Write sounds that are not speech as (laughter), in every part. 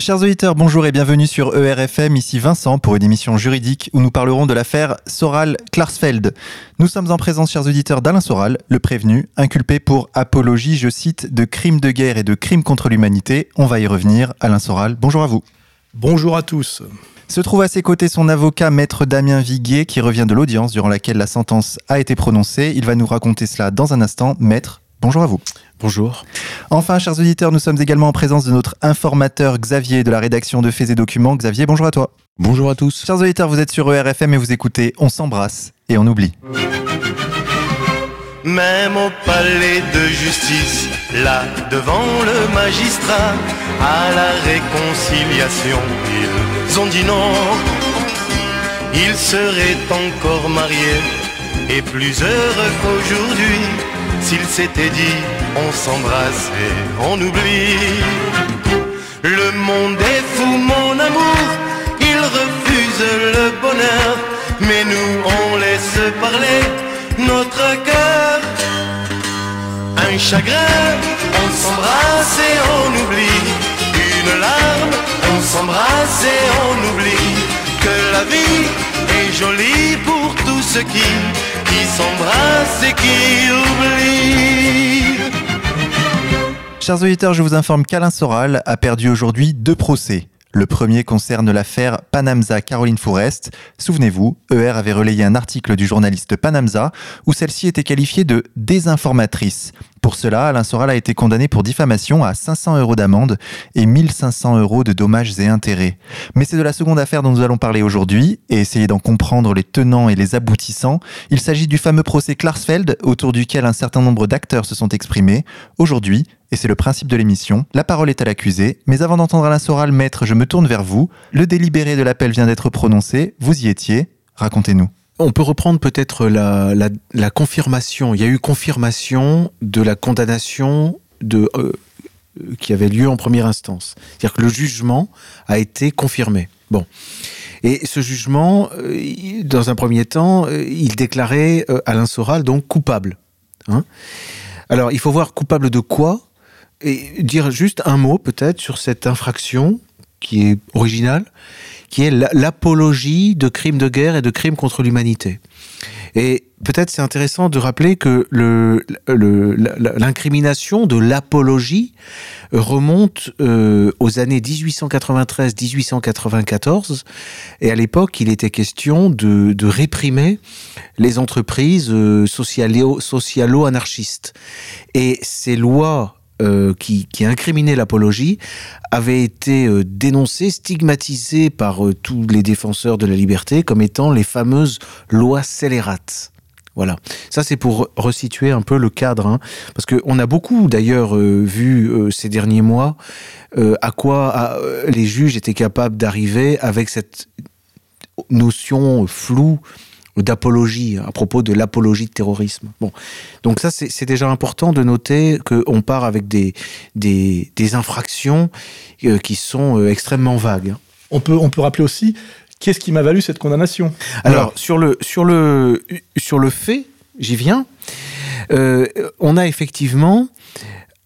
Chers auditeurs, bonjour et bienvenue sur ERFM, ici Vincent pour une émission juridique où nous parlerons de l'affaire Soral-Klarsfeld. Nous sommes en présence, chers auditeurs, d'Alain Soral, le prévenu, inculpé pour apologie, je cite, de crimes de guerre et de crimes contre l'humanité. On va y revenir. Alain Soral, bonjour à vous. Bonjour à tous. Se trouve à ses côtés son avocat, maître Damien Viguier, qui revient de l'audience durant laquelle la sentence a été prononcée. Il va nous raconter cela dans un instant. Maître, bonjour à vous. Bonjour. Enfin, chers auditeurs, nous sommes également en présence de notre informateur Xavier de la rédaction de Faits et Documents. Xavier, bonjour à toi. Bonjour à tous. Chers auditeurs, vous êtes sur ERFM et vous écoutez On s'embrasse et on oublie. Même au palais de justice, là devant le magistrat, à la réconciliation, ils ont dit non. Ils seraient encore mariés et plus heureux qu'aujourd'hui s'ils s'étaient dit on s'embrasse et on oublie. Le monde est fou, mon amour, il refuse le bonheur, mais nous on laisse parler notre cœur. Un chagrin, on s'embrasse et on oublie. Une larme, on s'embrasse et on oublie. Que la vie est jolie pour ceux qui, s'embrassent et qui oublient. Chers auditeurs, je vous informe qu'Alain Soral a perdu aujourd'hui deux procès. Le premier concerne l'affaire Panamza Caroline Fourest. Souvenez-vous, ER avait relayé un article du journaliste Panamza où celle-ci était qualifiée de désinformatrice. Pour cela, Alain Soral a été condamné pour diffamation à 500 euros d'amende et 1500 euros de dommages et intérêts. Mais c'est de la seconde affaire dont nous allons parler aujourd'hui et essayer d'en comprendre les tenants et les aboutissants. Il s'agit du fameux procès Klarsfeld autour duquel un certain nombre d'acteurs se sont exprimés. Aujourd'hui, et c'est le principe de l'émission, la parole est à l'accusé, mais avant d'entendre Alain Soral, maître, je me tourne vers vous. Le délibéré de l'appel vient d'être prononcé, vous y étiez, racontez-nous. On peut reprendre peut-être la, confirmation. Il y a eu confirmation de la condamnation euh, qui avait lieu en première instance. C'est-à-dire que le jugement a été confirmé. Bon. Et ce jugement, euh, dans un premier temps, euh, il déclarait Alain Soral donc coupable. Hein Alors, il faut voir coupable de quoi et dire juste un mot peut-être sur cette infraction qui est originale, qui est l'apologie de crimes de guerre et de crimes contre l'humanité. Et peut-être c'est intéressant de rappeler que l'incrimination de l'apologie remonte euh, aux années 1893-1894, et à l'époque il était question de, de réprimer les entreprises euh, socialo-anarchistes. Et ces lois euh, qui, qui, incriminait l'apologie avait été euh, dénoncé, stigmatisé par euh, tous les défenseurs de la liberté comme étant les fameuses lois scélérates. Voilà. Ça, c'est pour resituer un peu le cadre. Hein. Parce qu'on a beaucoup, d'ailleurs, vu ces derniers mois à quoi les juges étaient capables d'arriver avec cette notion floue d'apologie, à propos de l'apologie de terrorisme. Bon. Donc ça, c'est déjà important de noter qu'on part avec des, des, des infractions euh, qui sont euh, extrêmement vagues. On peut, on peut rappeler aussi qu'est-ce qui m'a valu cette condamnation? Alors, Alors, sur, le, sur, le, sur le fait, j'y viens, euh, on a effectivement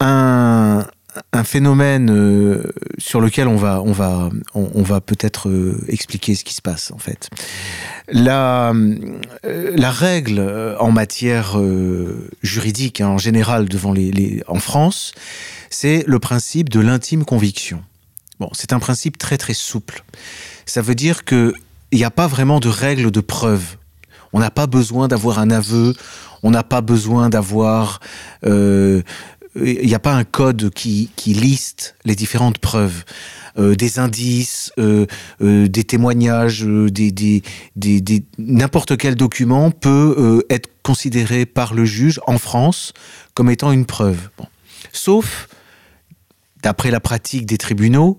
un, un phénomène euh, sur lequel on va, on va, on, va peut-être euh, expliquer ce qui se passe en fait. La, euh, la règle en matière juridique hein, en général devant les, en France, c'est le principe de l'intime conviction. Bon, c'est un principe très très souple. Ça veut dire que il n'y a pas vraiment de règle de preuve. On n'a pas besoin d'avoir un aveu, on n'a pas besoin d'avoir euh, il n'y a pas un code qui, liste les différentes preuves. Euh, des indices, euh, euh, des témoignages, n'importe quel document peut être considéré par le juge en France comme étant une preuve. Sauf, d'après la pratique des tribunaux,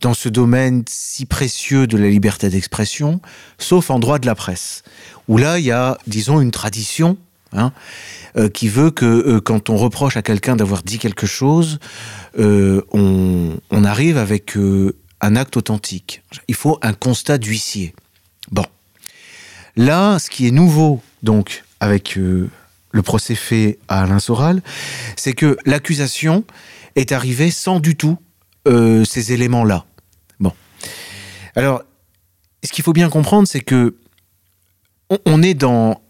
dans ce domaine si précieux de la liberté d'expression, sauf en droit de la presse, où là, il y a, disons, une tradition hein, euh, qui veut que euh, quand on reproche à quelqu'un d'avoir dit quelque chose, euh, on, arrive avec un acte authentique. Il faut un constat d'huissier. Bon. Là, ce qui est nouveau, donc, avec le procès fait à Alain Soral, c'est que l'accusation est arrivée sans du tout ces éléments-là. Alors, ce qu'il faut bien comprendre, c'est que on est dans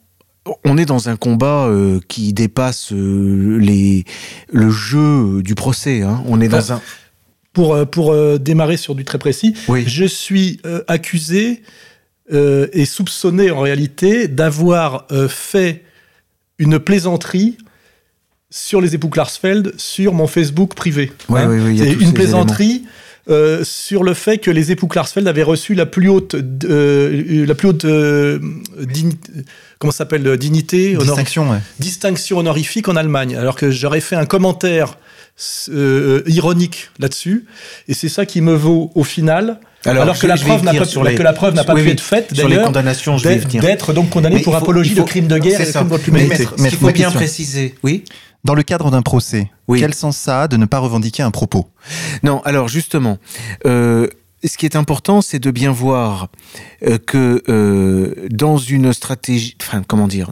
on est dans un combat euh, qui dépasse euh, les, le jeu du procès. hein. On est dans Enfin, un. Pour, euh, pour euh, démarrer sur du très précis, Oui. je suis euh, accusé euh, et soupçonné en réalité d'avoir euh, fait une plaisanterie sur les époux Klarsfeld sur mon Facebook privé. Hein. Ouais, oui, oui, y a tous une ces plaisanterie euh, sur le fait que les époux Klarsfeld avaient reçu la plus haute, euh, la plus haute euh, digni- comment ça s'appelle, euh, dignité, honor- Distinction, ouais. distinction honorifique en Allemagne, alors que j'aurais fait un commentaire euh, ironique là-dessus, et c'est ça qui me vaut au final, alors, que, la preuve n'a pas, sur les- que la preuve n'a pas oui, pu oui, être faite d'ailleurs, d'être donc condamné Mais pour faut- apologie faut- de crimes de guerre c'est et de ça. crimes contre Mais l'humanité. ce qu'il faut bien question. préciser, oui. Dans le cadre d'un procès, Oui. quel sens ça a de ne pas revendiquer un propos? Non, alors justement, euh, ce qui est important, c'est de bien voir euh, que euh, dans une stratégie, enfin comment dire,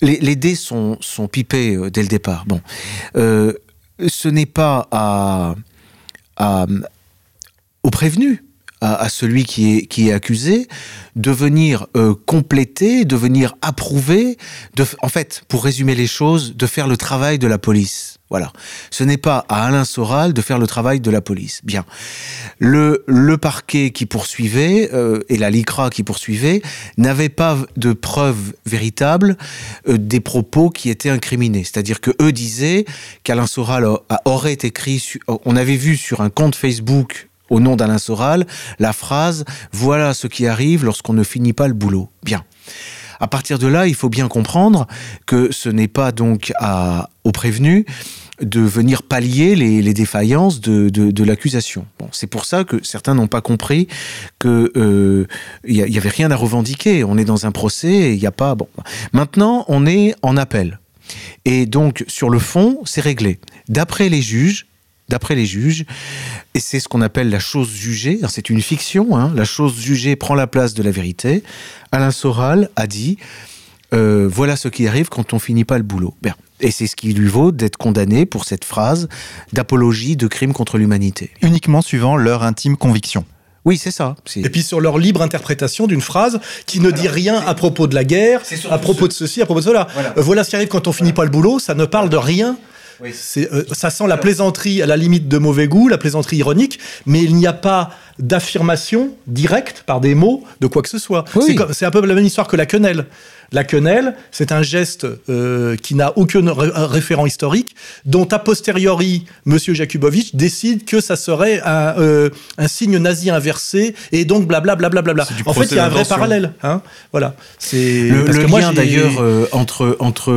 les, dés sont, pipés euh, dès le départ. Bon, ce n'est pas au prévenu. À, celui qui est, qui est accusé de venir euh, compléter, de venir approuver, en fait, pour résumer les choses, de faire le travail de la police. Voilà. Ce n'est pas à Alain Soral de faire le travail de la police. Bien. Le, le parquet qui poursuivait euh, et la LICRA qui poursuivait n'avaient pas de preuves véritables euh, des propos qui étaient incriminés. C'est-à-dire que eux disaient qu'Alain Soral aurait écrit, on avait vu sur un compte Facebook au nom d'Alain Soral la phrase Voilà ce qui arrive lorsqu'on ne finit pas le boulot. Bien. À partir de là, il faut bien comprendre que ce n'est pas donc à, au prévenu de venir pallier les, défaillances de, l'accusation. Bon, c'est pour ça que certains n'ont pas compris que euh, il y, a- il y avait rien à revendiquer. On est dans un procès, et il n'y a pas. Bon, maintenant on est en appel, et donc sur le fond, c'est réglé. D'après les juges, d'après les juges, et c'est ce qu'on appelle la chose jugée. Alors, C'est une fiction. Hein, la chose jugée prend la place de la vérité. Alain Soral a dit euh, voilà ce qui arrive quand on finit pas le boulot. Bien. Et c'est ce qui lui vaut d'être condamné pour cette phrase d'apologie de crime contre l'humanité. Uniquement suivant leur intime conviction. Oui, c'est ça. Et puis sur leur libre interprétation d'une phrase qui ne dit rien à propos de la guerre, à propos de ceci, à propos de cela. Voilà. Euh, Voilà, ce qui arrive quand on finit pas le boulot, ça ne parle de rien. Oui. C'est, euh, ça sent la plaisanterie à la limite de mauvais goût, la plaisanterie ironique, mais il n'y a pas d'affirmation directe par des mots de quoi que ce soit. Oui. C'est, comme- c'est un peu la même histoire que la quenelle. La quenelle, c'est un geste euh, qui n'a aucun ré- un référent historique, dont a posteriori, Monsieur Jakubowicz décide que ça serait un, euh, un signe nazi inversé, et donc blablabla. Bla, bla, bla, bla. En fait, il y a un vrai parallèle. Hein voilà. C'est Le, parce le que moi, lien d'ailleurs euh, entre entre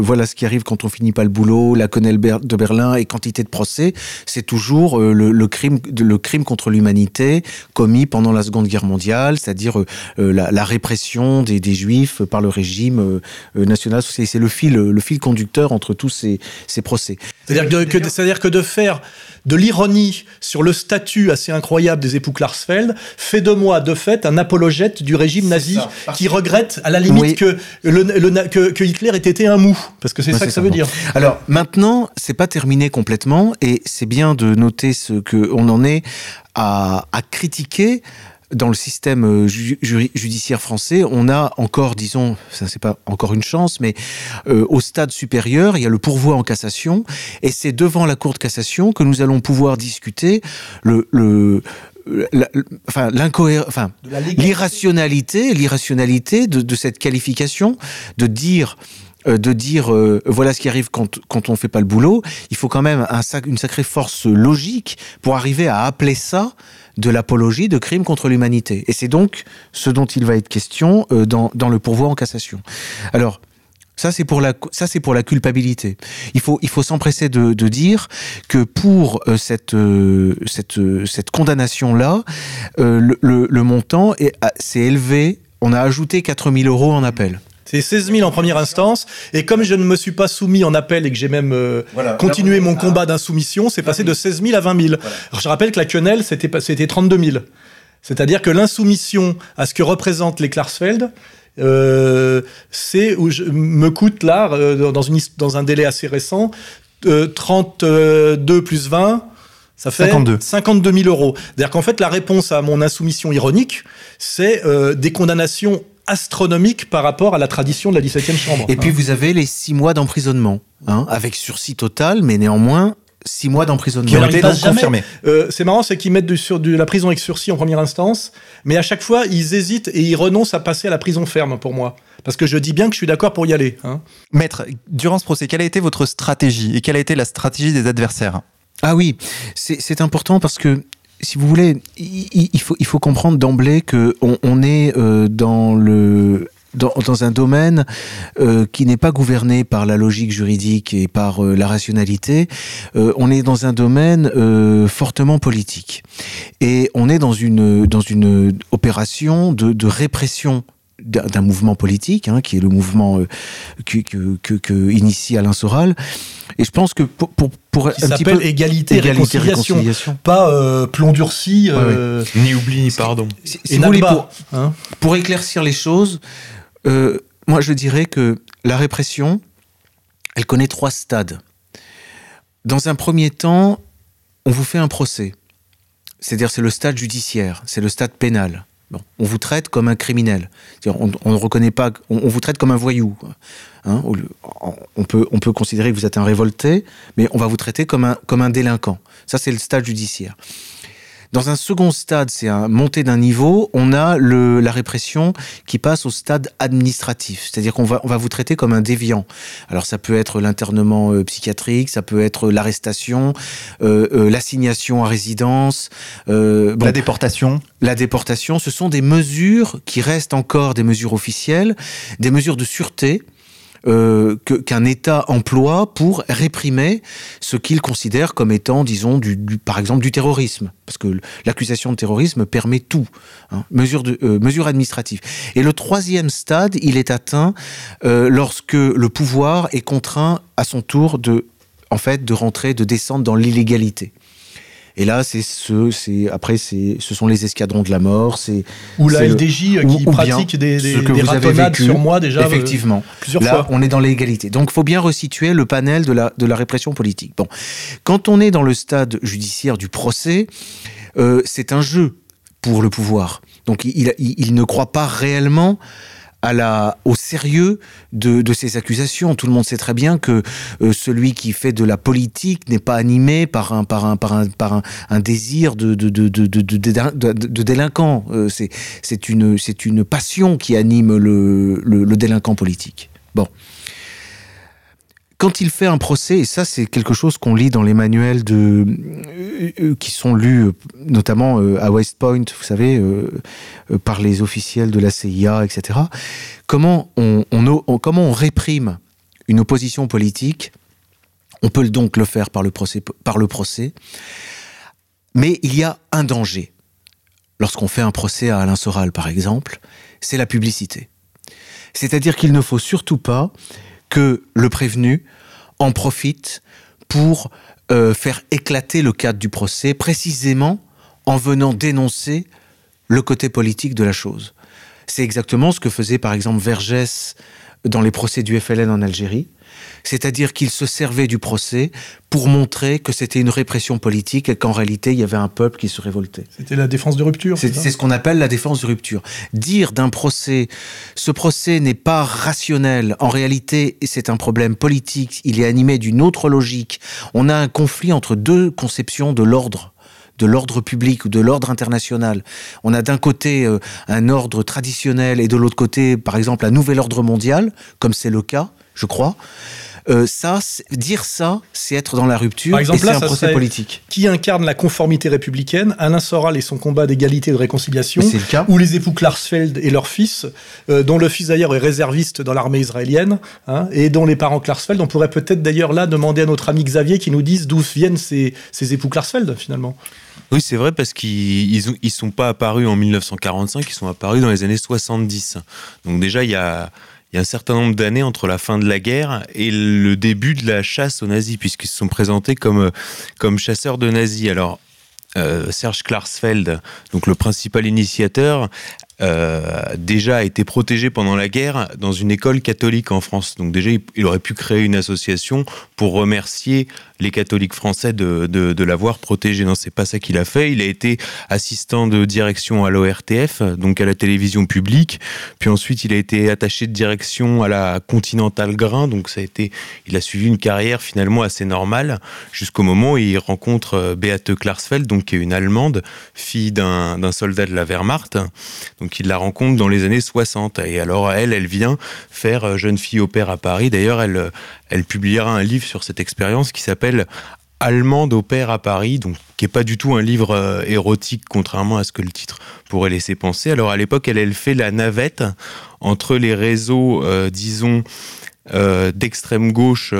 voilà ce qui arrive quand on finit pas le boulot, la quenelle de Berlin et quantité de procès, c'est toujours le, le crime le crime contre l'humanité commis pendant la Seconde Guerre mondiale, c'est-à-dire la, la répression des, des Juifs par le régime euh, euh, national. C'est c'est le fil le fil conducteur entre tous ces, ces procès. C'est-à-dire que, que- c'est-à-dire que de faire de l'ironie sur le statut assez incroyable des époux Klarsfeld fait de moi, de fait, un apologète du régime nazi qui regrette, à la limite, Oui. que, le, le na- que, que Hitler ait été un mou. Parce que c'est ça que ça ça, veut dire. Alors maintenant, c'est pas terminé complètement et c'est bien de noter ce que on en est à, à critiquer dans le système euh, ju- judiciaire français. On a encore, disons, ça c'est pas encore une chance, mais euh, au stade supérieur, il y a le pourvoi en cassation et c'est devant la Cour de cassation que nous allons pouvoir discuter le, la- enfin, enfin, l'irrationalité, de, de cette qualification, de dire de dire euh, voilà ce qui arrive quand, quand on fait pas le boulot, il faut quand même une sacrée force logique pour arriver à appeler ça de l'apologie de crimes contre l'humanité. Et c'est donc ce dont il va être question euh, dans, dans le pourvoi en cassation. Alors, ça c'est pour la ça c'est pour la culpabilité. Il faut il faut s'empresser de, dire que pour euh, cette euh, cette euh, cette condamnation là, le, montant s'est élevé. On a ajouté 4000 euros en appel. C'est 16 000 en première instance. Et comme je ne me suis pas soumis en appel et que j'ai même euh, Voilà. continué mon ah. combat d'insoumission, c'est passé de 16 000 à 20 000. Alors, je rappelle que la quenelle, c'était pas- c'était 32 000. C'est-à-dire que l'insoumission à ce que représentent les Klarsfeld, euh, c'est où je me coûte là, euh, dans, une, his- dans un délai assez récent, euh, 32 plus 20, Ça fait 52. 52 000 euros. C'est-à-dire qu'en fait, la réponse à mon insoumission ironique, c'est euh, des condamnations astronomiques par rapport à la tradition de la 17e chambre. Et puis vous avez les six mois d'emprisonnement, hein, avec sursis total, mais néanmoins six mois d'emprisonnement. Qui ont été donc confirmés. Euh, c'est marrant, c'est qu'ils mettent du- sur de la prison avec sursis en première instance, mais à chaque fois, ils hésitent et ils renoncent à passer à la prison ferme pour moi. Parce que je dis bien que je suis d'accord pour y aller. hein. Maître, durant ce procès, quelle a été votre stratégie et quelle a été la stratégie des adversaires? Ah oui, c'est c'est important parce que si vous voulez, il, faut, comprendre d'emblée que on, est euh, dans le dans, un domaine euh, qui n'est pas gouverné par la logique juridique et par euh, la rationalité. On est dans un domaine fortement politique et on est dans une dans une opération de, de répression d'un mouvement politique, hein, qui est le mouvement euh, que, que, que, que initie Alain Soral. Et je pense que pour, pour, pour Qui un petit s'appelle peu égalité, égalité, réconciliation. réconciliation. Pas euh, plomb durci. euh, Ni oubli ni pardon. Si, et si vous voulez, Nakba, pour, hein. pour éclaircir les choses, euh, moi je dirais que la répression, elle connaît trois stades. Dans un premier temps, on vous fait un procès. C'est-à-dire c'est le stade judiciaire, c'est le stade pénal. On vous traite comme un criminel. On, ne reconnaît pas, on, vous traite comme un voyou. Hein, on peut considérer que vous êtes un révolté, mais on va vous traiter comme un, comme un délinquant. Ça, c'est le stade judiciaire. Dans un second stade, c'est un montée d'un niveau, on a le, la répression qui passe au stade administratif. C'est-à-dire qu'on va, on va vous traiter comme un déviant. Alors ça peut être l'internement euh, psychiatrique, ça peut être l'arrestation, euh, euh, l'assignation à résidence, euh, bon, La déportation la déportation. Ce sont des mesures qui restent encore des mesures officielles, des mesures de sûreté. Euh, qu'un État emploie pour réprimer ce qu'il considère comme étant, disons, du, par exemple, du terrorisme. Parce que l'accusation de terrorisme permet tout. Hein, mesure, euh, administrative. Et le troisième stade, il est atteint euh, lorsque le pouvoir est contraint à son tour de, en fait, de rentrer, de descendre dans l'illégalité. Et là, c'est ce, c'est après, c'est, ce sont les escadrons de la mort, c'est Ou la c'est le- LDJ euh, ou- qui ou pratique des, des, ce que des vous avez ratonnades vécu, sur moi déjà euh, effectivement. plusieurs Là, fois. on est dans l'égalité. Donc, faut bien resituer le panel de la, de la répression politique. Bon, quand on est dans le stade judiciaire du procès, euh, c'est un jeu pour le pouvoir. Donc, il, il, il ne croit pas réellement au sérieux de, ces accusations. Tout le monde sait très bien que euh, celui qui fait de la politique n'est pas animé par un, par un, par un, par un, désir de, de, de, délinquant. Euh, c'est, une, une passion qui anime le, le, le délinquant politique. Bon. Quand il fait un procès, et ça c'est quelque chose qu'on lit dans les manuels euh, euh, qui sont lus euh, notamment à West Point, vous savez, par les officiels de la CIA, etc. Comment on- comment on réprime une opposition politique On peut donc le faire par le procès, par le procès, mais il y a un danger. Lorsqu'on fait un procès à Alain Soral, par exemple, c'est la publicité. C'est-à-dire qu'il ne faut surtout pas que le prévenu en profite pour euh, faire éclater le cadre du procès, précisément en venant dénoncer le côté politique de la chose. C'est exactement ce que faisait par exemple Vergès dans les procès du FLN en Algérie, c'est-à-dire qu'il se servait du procès pour montrer que c'était une répression politique et qu'en réalité il y avait un peuple qui se révoltait. C'était la défense de rupture. C'est ce qu'on appelle la défense de rupture. Dire d'un procès, ce procès n'est pas rationnel, en réalité c'est un problème politique, il est animé d'une autre logique. On a un conflit entre deux conceptions de l'ordre de l'ordre public ou de l'ordre international. On a d'un côté euh, un ordre traditionnel et de l'autre côté, par exemple, un nouvel ordre mondial, comme c'est le cas, je crois. Euh, ça, dire ça, c'est être dans la rupture Par exemple, et c'est là, un ça procès politique. Qui incarne la conformité républicaine Alain Soral et son combat d'égalité et de réconciliation. C'est le cas. Ou les époux Klarsfeld et leur fils, euh, dont le fils d'ailleurs est réserviste dans l'armée israélienne, hein, et dont les parents Klarsfeld. On pourrait peut-être d'ailleurs là demander à notre ami Xavier qui nous dise d'où viennent ces, ces époux Klarsfeld finalement. Oui, c'est vrai parce qu'ils ils sont pas apparus en 1945, ils sont apparus dans les années 70. Donc déjà, il y a, il y a un certain nombre d'années entre la fin de la guerre et le début de la chasse aux nazis, puisqu'ils se sont présentés comme, comme chasseurs de nazis. Alors, euh, Serge Klarsfeld, donc le principal initiateur, euh, déjà a été protégé pendant la guerre dans une école catholique en France. Donc déjà, il, aurait pu créer une association pour remercier les catholiques français de, l'avoir protégé. Non, c'est pas ça qu'il a fait. Il a été assistant de direction à l'ORTF, donc à la télévision publique. Puis ensuite, il a été attaché de direction à la Continental Grain. Donc ça a été, il a suivi une carrière finalement assez normale jusqu'au moment où il rencontre euh, Beate Klarsfeld, donc qui est une Allemande, fille d'un soldat de la Wehrmacht. Donc il la rencontre dans les années 60. Et alors elle, elle vient faire euh, jeune fille au père à Paris. D'ailleurs, elle, euh, elle publiera un livre sur cette expérience qui s'appelle Allemande au père à Paris, donc qui est pas du tout un livre euh, érotique, contrairement à ce que le titre pourrait laisser penser. Alors à l'époque, elle, elle fait la navette entre les réseaux, disons, d'extrême gauche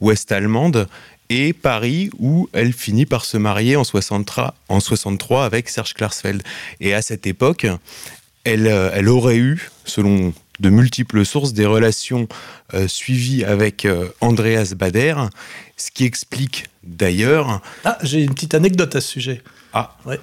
ouest allemande et Paris où elle finit par se marier en 63, en 63 avec Serge Klarsfeld. Et à cette époque, elle, euh, elle aurait eu, selon de multiples sources, des relations euh, suivies avec euh, Andreas Bader, ce qui explique d'ailleurs... Ah, j'ai une petite anecdote à ce sujet. Ah. Ouais.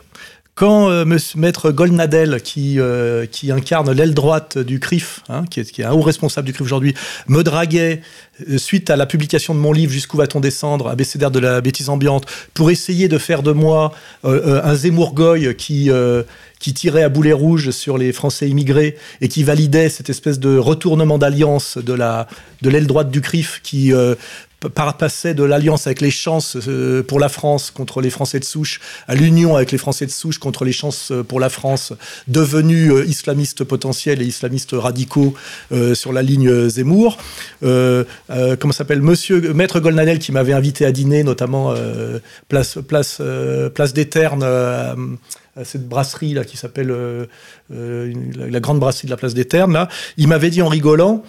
Quand euh, Maître Goldnadel, qui, euh, qui incarne l'aile droite du CRIF, hein, qui, est, qui, est, un haut responsable du CRIF aujourd'hui, me draguait euh, suite à la publication de mon livre Jusqu'où va-t-on descendre abécédaire de la bêtise ambiante, pour essayer de faire de moi un Zemmour Goy qui qui tirait à boulet rouge sur les Français immigrés et qui validait cette espèce de retournement d'alliance de la de l'aile droite du CRIF qui passait de l'alliance avec les chances euh, pour la France contre les Français de souche à l'union avec les Français de souche contre les chances euh, pour la France, devenus euh, islamistes potentiels et islamistes radicaux sur la ligne Zemmour. comment s'appelle? Monsieur Maître Golnadel qui m'avait invité à dîner, notamment place place place des Ternes. cette brasserie là qui s'appelle la, grande brasserie de la place des Ternes là, il m'avait dit en rigolant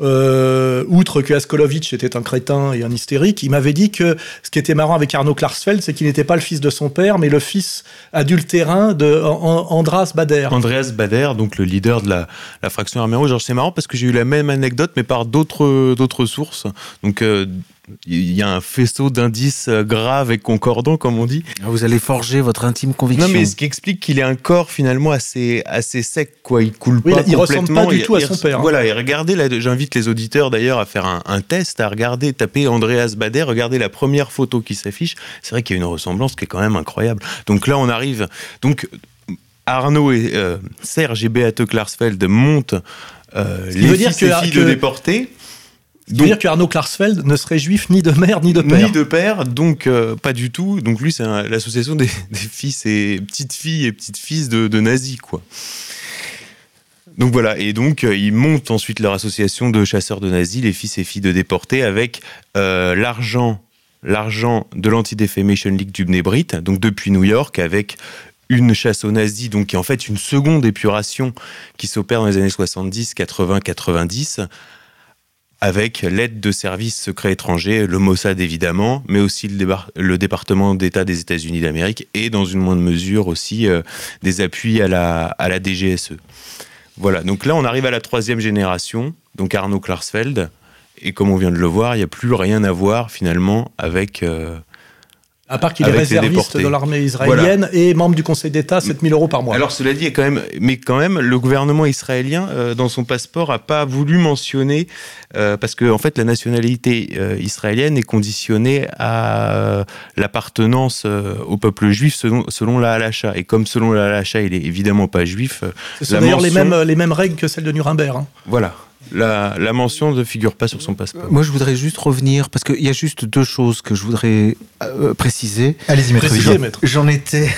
euh, outre que Askolovitch était un crétin et un hystérique, il m'avait dit que ce qui était marrant avec Arnaud Klarsfeld, c'est qu'il n'était pas le fils de son père, mais le fils adultérin de Andras Bader. Andreas Bader, donc le leader de la, fraction armée rouge. C'est marrant parce que j'ai eu la même anecdote, mais par d'autres sources. Donc, euh, il y a un faisceau d'indices euh, graves et concordants, comme on dit. Ah, vous allez forger votre intime conviction. Non, mais ce qui explique qu'il est un corps finalement assez, assez sec, quoi. Il coule pas il, complètement. ressemble pas du tout à son père. Hein. Voilà, et regardez, j'invite les auditeurs d'ailleurs à faire un, test, à regarder, taper Andreas Bader, regardez la première photo qui s'affiche. C'est vrai qu'il y a une ressemblance qui est quand même incroyable. Donc là, on arrive. Donc, Arnaud et euh, Serge et Beate Klarsfeld montent euh, les fils dire que, de déportés. Ça veut dire que Arnaud Klarsfeld ne serait juif ni de mère ni de père. Ni de père, donc euh, pas du tout. Donc lui, c'est l'association (laughs) des, fils et petites filles et petites fils de, nazis, quoi. Donc voilà, et donc euh, ils montent ensuite leur association de chasseurs de nazis, les fils et filles de déportés, avec euh, l'argent, l'argent de l'Anti-Defamation League du Bnebrit, donc depuis New York, avec une chasse aux nazis, donc qui est en fait une seconde épuration qui s'opère dans les années 70, 80, 90 avec l'aide de services secrets étrangers, le Mossad évidemment, mais aussi le, département d'État des États-Unis d'Amérique et dans une moindre mesure aussi euh, des appuis à la, à la DGSE. Voilà, donc là on arrive à la troisième génération, donc Arnaud Klarsfeld, et comme on vient de le voir, il n'y a plus rien à voir finalement avec... Euh, à part qu'il est réserviste dans l'armée israélienne et membre du Conseil d'État, 7000 euros par mois. Alors cela dit, quand même, mais quand même, le gouvernement israélien, euh, dans son passeport, a pas voulu mentionner, euh, parce que en fait, la nationalité euh, israélienne est conditionnée à l'appartenance au peuple juif selon, selon la halacha. Et comme selon la halacha, il est évidemment pas juif. C'est d'ailleurs les, mêmes, les mêmes règles que celles de Nuremberg. Hein. Voilà la, mention ne figure pas sur son passeport. Moi, je voudrais juste revenir, parce qu'il y a juste deux choses que je voudrais euh, préciser. Allez-y, maître. J'en étais,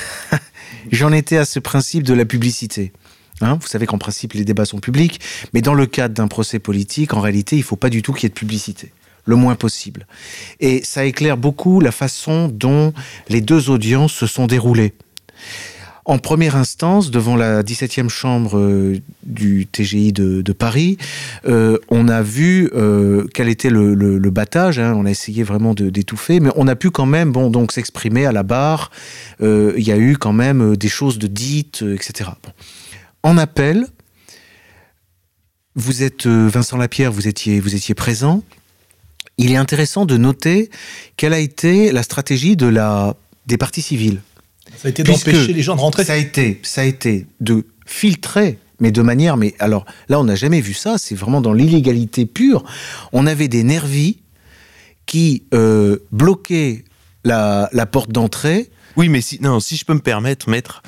(laughs) j'en étais à ce principe de la publicité. Hein, vous savez qu'en principe, les débats sont publics, mais dans le cadre d'un procès politique, en réalité, il ne faut pas du tout qu'il y ait de publicité le moins possible. Et ça éclaire beaucoup la façon dont les deux audiences se sont déroulées. En première instance, devant la 17e chambre euh, du TGI de, Paris, euh, on a vu euh, quel était le, battage. Hein. on a essayé vraiment d'étouffer, mais on a pu quand même, bon, donc s'exprimer à la barre. Il y a eu quand même des choses de dites, etc. En appel, vous êtes Vincent Lapierre, vous étiez, vous étiez présent. Il est intéressant de noter quelle a été la stratégie de la, des partis civils. Ça a été d'empêcher les gens de rentrer. Ça a été, ça a été de filtrait mais de manière, mais alors là, on n'a jamais vu ça, c'est vraiment dans l'illégalité pure. On avait des nervis qui euh, bloquaient la, la porte d'entrée. Oui, mais si, non, si je peux me permettre, maître,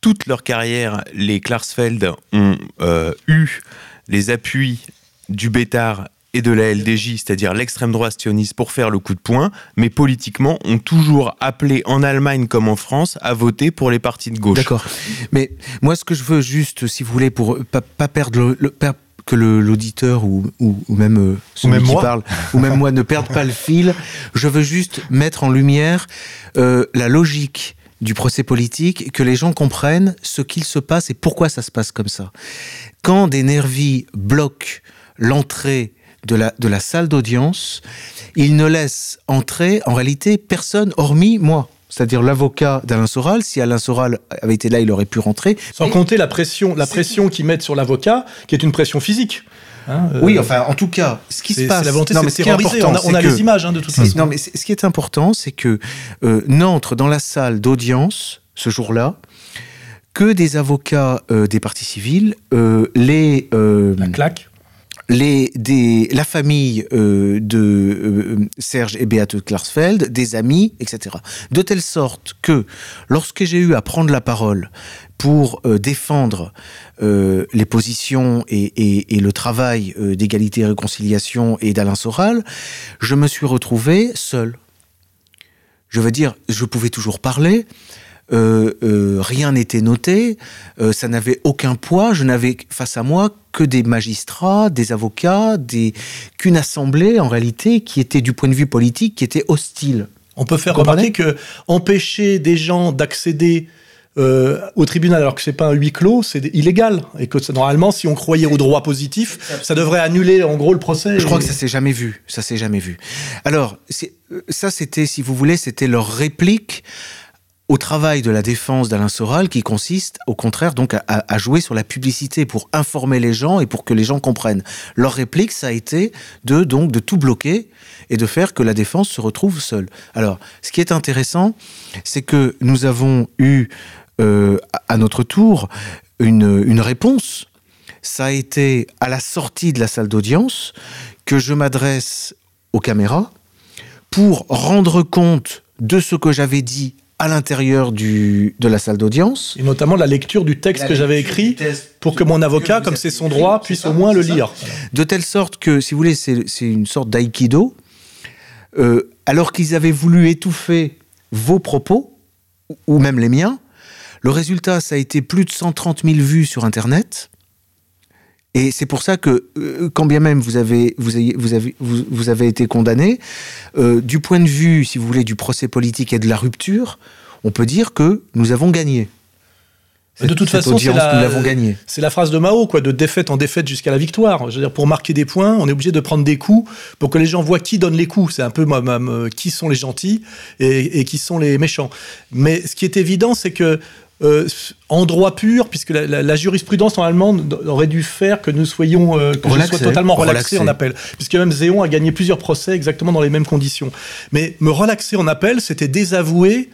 toute leur carrière, les Klarsfeld ont euh, eu les appuis du Bétard et de la LDJ, c'est-à-dire l'extrême droite sioniste, pour faire le coup de poing, mais politiquement, ont toujours appelé en Allemagne comme en France à voter pour les partis de gauche. D'accord. Mais moi, ce que je veux juste, si vous voulez, pour pas, pas perdre le, le- per- que l'auditeur ou, ou, ou même euh, celui même qui moi. parle, ou même moi ne perde pas le fil, je veux juste mettre en lumière euh, la logique du procès politique, que les gens comprennent ce qu'il se passe et pourquoi ça se passe comme ça. Quand des nervis bloquent l'entrée de la, de la salle d'audience, ils ne laissent entrer en réalité personne hormis moi. C'est-à-dire l'avocat d'Alain Soral. Si Alain Soral avait été là, il aurait pu rentrer. Sans compter la pression, la pression qu'ils mettent sur l'avocat, qui est une pression physique. Hein, euh, Oui, enfin, en tout cas, ce qui se passe. c'est la volonté Non, mais de ce qui est. On a, on les images hein, de toute façon. Non, mais ce qui est important, c'est que euh, n'entrent dans la salle d'audience ce jour-là que des avocats euh, des partis civils, euh, les, La claque. La famille euh, de euh, Serge et Beate Klarsfeld, des amis, etc. De telle sorte que lorsque j'ai eu à prendre la parole pour euh, défendre les positions et, et- le travail d'égalité et réconciliation et d'Alain Soral, je me suis retrouvé seul. Je veux dire, je pouvais toujours parler, rien n'était noté, euh, ça n'avait aucun poids, je n'avais face à moi que des magistrats, des avocats, des... qu'une assemblée en réalité qui était du point de vue politique, qui était hostile. On peut faire remarquer que empêcher des gens d'accéder euh, au tribunal alors que c'est pas un huis clos, c'est illégal et que normalement, si on croyait au droit positif, ça devrait annuler en gros le procès. Je crois que ça s'est jamais vu, ça s'est jamais vu. Alors, euh, ça c'était, si vous voulez, c'était leur réplique au travail de la défense d'Alain Soral qui consiste au contraire donc à, jouer sur la publicité pour informer les gens et pour que les gens comprennent. Leur réplique, ça a été de donc de tout bloquer et de faire que la défense se retrouve seule. Alors, ce qui est intéressant, c'est que nous avons eu euh, à- à notre tour une, une réponse. Ça a été à la sortie de la salle d'audience que je m'adresse aux caméras pour rendre compte de ce que j'avais dit à l'intérieur de la salle d'audience. Et notamment la lecture du texte que j'avais écrit pour que mon avocat, comme c'est son droit, puisse au moins le lire. De telle sorte que, si vous voulez, c'est une sorte d'aïkido. Euh, alors qu'ils avaient voulu étouffer vos propos, ou- ou même les miens, le résultat, ça a été plus de 130 000 vues sur Internet. Et c'est pour ça que, euh, quand bien même vous avez, vous avez, vous avez, vous, vous avez été condamné, euh, du point de vue, si vous voulez, du procès politique et de la rupture, on peut dire que nous avons gagné. De toute Cette façon, c'est la- phrase de Mao, quoi, de défaite en défaite jusqu'à la victoire. Je veux dire, pour marquer des points, on est obligé de prendre des coups pour que les gens voient qui donne les coups. C'est un peu qui sont les gentils et, et qui sont les méchants. Mais ce qui est évident, c'est que euh, en droit pur, puisque la, la- la jurisprudence normalement aurait dû faire que nous soyons euh, que je Relaxés. sois totalement relaxé, Relaxés. en appel, puisque même Zéon a gagné plusieurs procès exactement dans les mêmes conditions. Mais me relaxer en appel, c'était désavouer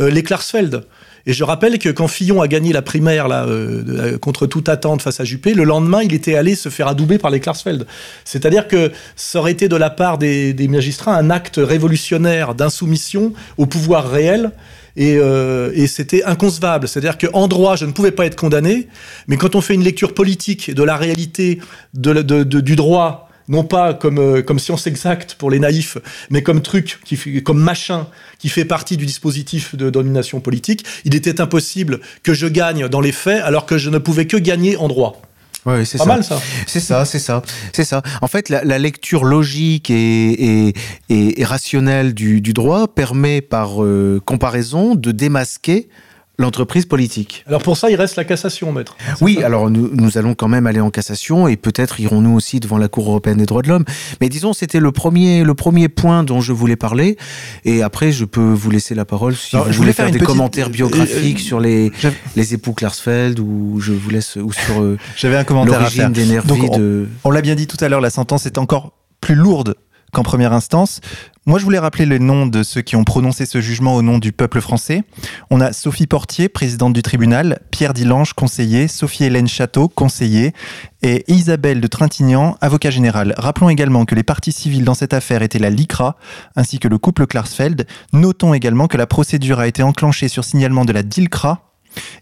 euh, les Klarsfeld. Et je rappelle que quand Fillon a gagné la primaire là, euh, contre toute attente face à Juppé, le lendemain, il était allé se faire adouber par les Klarsfeld. C'est-à-dire que ça aurait été de la part des, des magistrats un acte révolutionnaire d'insoumission au pouvoir réel. Et, euh, et c'était inconcevable. C'est-à-dire qu'en droit, je ne pouvais pas être condamné, mais quand on fait une lecture politique de la réalité du droit, non pas comme, euh, comme science exacte pour les naïfs, mais comme truc, comme machin, qui fait partie du dispositif de domination politique, il était impossible que je gagne dans les faits alors que je ne pouvais que gagner en droit. Ouais, c'est Pas ça. mal ça. C'est ça, c'est ça, c'est ça. En fait, la, la lecture logique et, et, et- et rationnelle du, du droit permet, par euh, comparaison, de démasquer l'entreprise politique. Alors pour ça, il reste la cassation, maître. Oui, alors nous, nous allons quand même aller en cassation et peut-être irons-nous aussi devant la Cour européenne des droits de l'homme. Mais disons, c'était le premier, le premier point dont je voulais parler. Et après, je peux vous laisser la parole si Alors, vous je voulez voulais faire, des petite- commentaires biographiques euh, sur les, les époux Klarsfeld ou je vous laisse ou sur euh, J'avais un commentaire à faire. l'origine des nervis Donc, on- de. On l'a bien dit tout à l'heure, la sentence est encore plus lourde qu'en première instance. Moi, je voulais rappeler les noms de ceux qui ont prononcé ce jugement au nom du peuple français. On a Sophie Portier, présidente du tribunal, Pierre Dilange, conseiller, Sophie-Hélène Château, conseiller, et Isabelle de Trintignant, avocat général. Rappelons également que les parties civiles dans cette affaire étaient la LICRA, ainsi que le couple Klarsfeld. Notons également que la procédure a été enclenchée sur signalement de la DILCRA,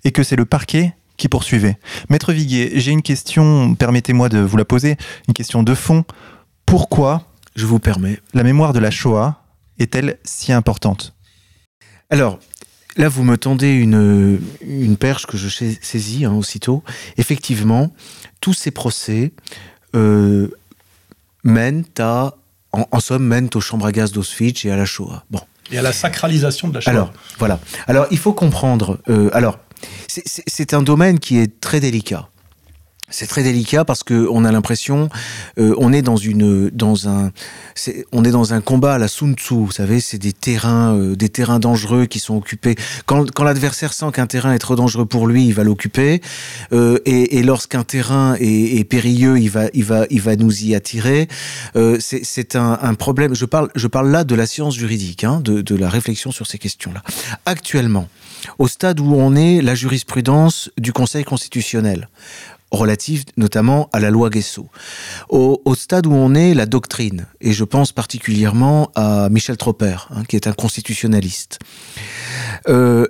et que c'est le parquet qui poursuivait. Maître Viguier, j'ai une question, permettez-moi de vous la poser, une question de fond. Pourquoi Je vous permets. la mémoire de la Shoah est-elle si importante? Alors, là, vous me tendez une, une perche que je sais- saisis hein, aussitôt. Effectivement, tous ces procès euh, mènent à, en, en somme, mènent aux chambres à gaz d'Auschwitz et à la Shoah. Bon. Et à la sacralisation de la Shoah. Alors, voilà. Alors, il faut comprendre. euh, alors, c'est un domaine qui est très délicat. C'est très délicat parce que on a l'impression, euh, on est dans une, dans un, on est dans un combat à la Sun Tzu. Vous savez, c'est des terrains, euh, des terrains dangereux qui sont occupés. Quand, quand l'adversaire sent qu'un terrain est trop dangereux pour lui, il va l'occuper. Euh, et et lorsqu'un terrain est, est périlleux, il va, il va, il va nous y attirer. Euh, c'est c'est un, un problème. Je parle, je parle là de la science juridique, hein, de, de la réflexion sur ces questions-là. Actuellement, au stade où on est, la jurisprudence du Conseil constitutionnel relative notamment à la loi Guesso. Au, stade où on est, la doctrine, et je pense particulièrement à Michel Tropper, hein, qui est un constitutionnaliste. Euh,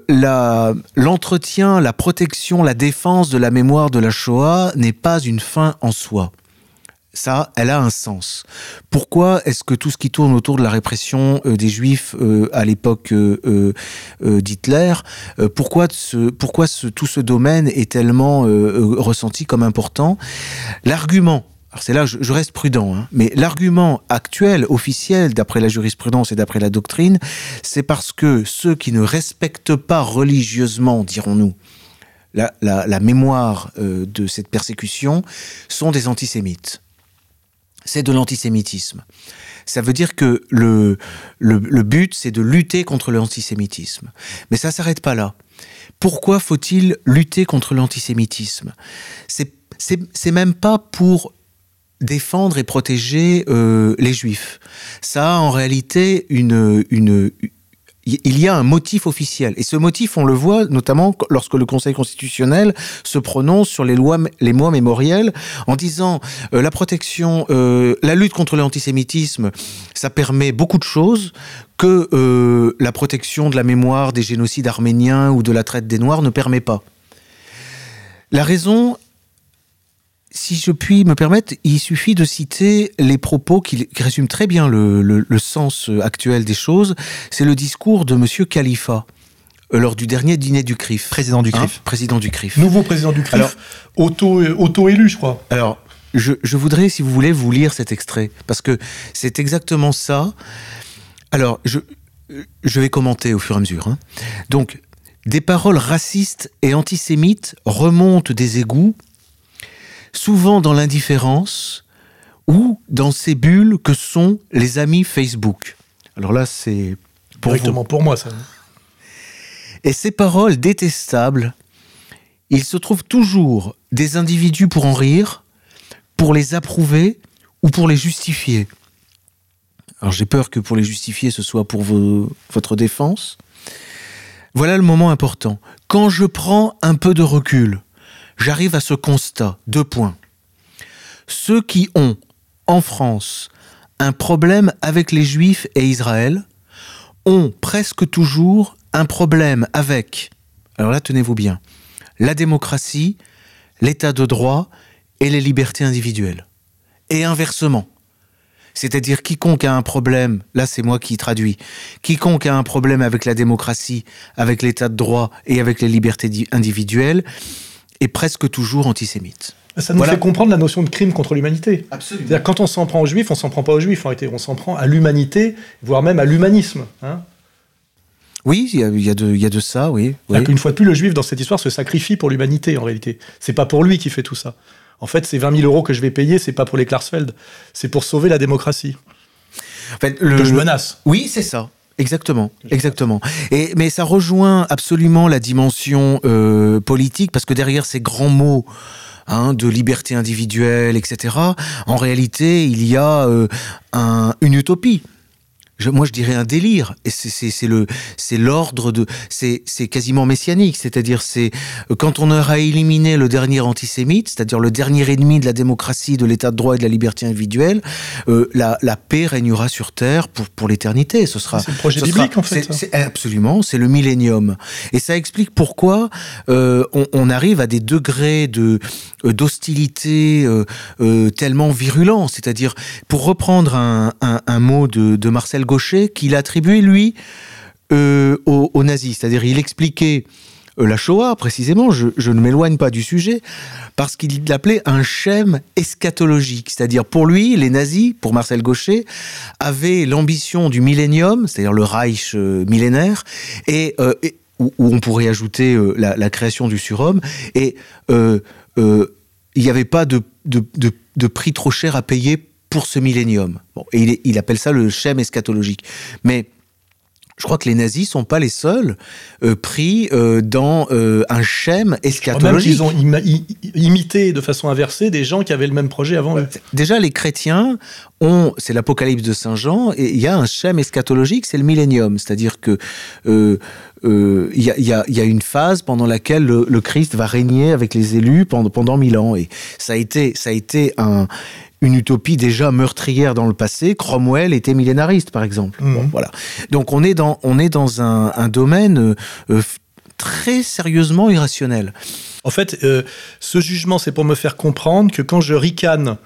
L'entretien, la protection, la défense de la mémoire de la Shoah n'est pas une fin en soi. Ça, elle a un sens. Pourquoi est-ce que tout ce qui tourne autour de la répression euh, des Juifs euh, à l'époque euh, d'Hitler, pourquoi, tout ce domaine est tellement ressenti comme important? L'argument, alors c'est là je, je reste prudent, hein, mais l'argument actuel, officiel, d'après la jurisprudence et d'après la doctrine, c'est parce que ceux qui ne respectent pas religieusement, dirons-nous, la, mémoire de cette persécution sont des antisémites. C'est de l'antisémitisme. Ça veut dire que le, le, but, c'est de lutter contre l'antisémitisme. Mais ça s'arrête pas là. Pourquoi faut-il lutter contre l'antisémitisme? C'est même pas pour défendre et protéger euh, les juifs. Ça a en réalité une, une, il y a un motif officiel. Et ce motif, on le voit notamment lorsque le Conseil constitutionnel se prononce sur les lois, les mois mémoriels en disant euh, la protection, euh, la lutte contre l'antisémitisme, ça permet beaucoup de choses que euh, la protection de la mémoire des génocides arméniens ou de la traite des Noirs ne permet pas. La raison, si je puis me permettre, il suffit de citer les propos qui, qui résument très bien le, le- le sens actuel des choses. C'est le discours de Monsieur Khalifa euh, lors du dernier dîner du CRIF. Président du Hein, CRIF. président du CRIF. Nouveau président du CRIF, auto, auto-élu, je crois. Alors, je, je voudrais, si vous voulez, vous lire cet extrait, parce que c'est exactement ça. Alors, je, je vais commenter au fur et à mesure. hein. Donc, des paroles racistes et antisémites remontent des égouts, souvent dans l'indifférence ou dans ces bulles que sont les amis Facebook. Alors là, c'est pour vous. Directement pour moi, ça. Et ces paroles détestables, il se trouve toujours des individus pour en rire, pour les approuver ou pour les justifier. Alors j'ai peur que pour les justifier, ce soit pour vos- votre défense. Voilà le moment important. Quand je prends un peu de recul, j'arrive à ce constat. Deux points. Ceux qui ont, en France, un problème avec les Juifs et Israël ont presque toujours un problème avec, alors là tenez-vous bien, la démocratie, l'état de droit et les libertés individuelles. Et inversement. C'est-à-dire quiconque a un problème, là c'est moi qui traduis, quiconque a un problème avec la démocratie, avec l'état de droit et avec les libertés di- individuelles, est presque toujours antisémite. Ça nous Voilà. fait comprendre la notion de crime contre l'humanité. Absolument. Quand on s'en prend aux juifs, on s'en prend pas aux juifs on s'en prend à l'humanité, voire même à l'humanisme. Hein Oui, il y a, y de, il y a de ça, oui. qu'une fois de plus, le juif dans cette histoire se sacrifie pour l'humanité en réalité. C'est pas pour lui qui fait tout ça. En fait, ces 20 000 euros que je vais payer, c'est pas pour les Klarsfeld, c'est pour sauver la démocratie En fait, le- que je menace. Oui, c'est ça. Exactement, exactement. Et mais ça rejoint absolument la dimension euh, politique parce que derrière ces grands mots hein, de liberté individuelle, etc. En réalité, il y a euh, un, une utopie moi je dirais un délire. Et c'est le c'est l'ordre de c'est c'est quasiment messianique. C'est-à-dire c'est euh, quand on aura éliminé le dernier antisémite c'est-à-dire le dernier ennemi de la démocratie de l'état de droit et de la liberté individuelle euh, la, la paix régnera sur terre pour pour l'éternité. Ce sera c'est le projet biblique en fait. c'est absolument c'est le millénium. Et ça explique pourquoi euh, on, on, arrive à des degrés de d'hostilité euh, tellement virulents. C'est-à-dire pour reprendre un, un, un mot de, de Marcel Gaucher qu'il attribuait, lui, euh, aux, nazis. C'est-à-dire, il expliquait euh, la Shoah, précisément, je, ne m'éloigne pas du sujet, parce qu'il l'appelait un schème eschatologique. C'est-à-dire, pour lui, les nazis, pour Marcel Gaucher, avaient l'ambition du millénium, c'est-à-dire le Reich euh, millénaire, et, où, on pourrait ajouter la, création du surhomme, et il n'y avait pas de, de prix trop cher à payer pour ce millénium. Bon, et il, il, appelle ça le schème eschatologique. Mais je crois que les nazis sont pas les seuls euh, pris euh, dans euh, un schème eschatologique. Ils ont im imité de façon inversée des gens qui avaient le même projet avant eux. Déjà, les chrétiens ont, c'est l'Apocalypse de Saint Jean, et il y a un schème eschatologique, c'est le millénium, c'est-à-dire que il y, a, y, a, y, a, une phase pendant laquelle le, le, Christ va régner avec les élus pendant pendant mille ans, et ça a été ça a été un une utopie déjà meurtrière dans le passé. Cromwell était millénariste, par exemple. Mmh. Bon, voilà. Donc on est dans, on est dans un, un domaine euh, très sérieusement irrationnel. En fait, euh, ce jugement, c'est pour me faire comprendre que quand je ricane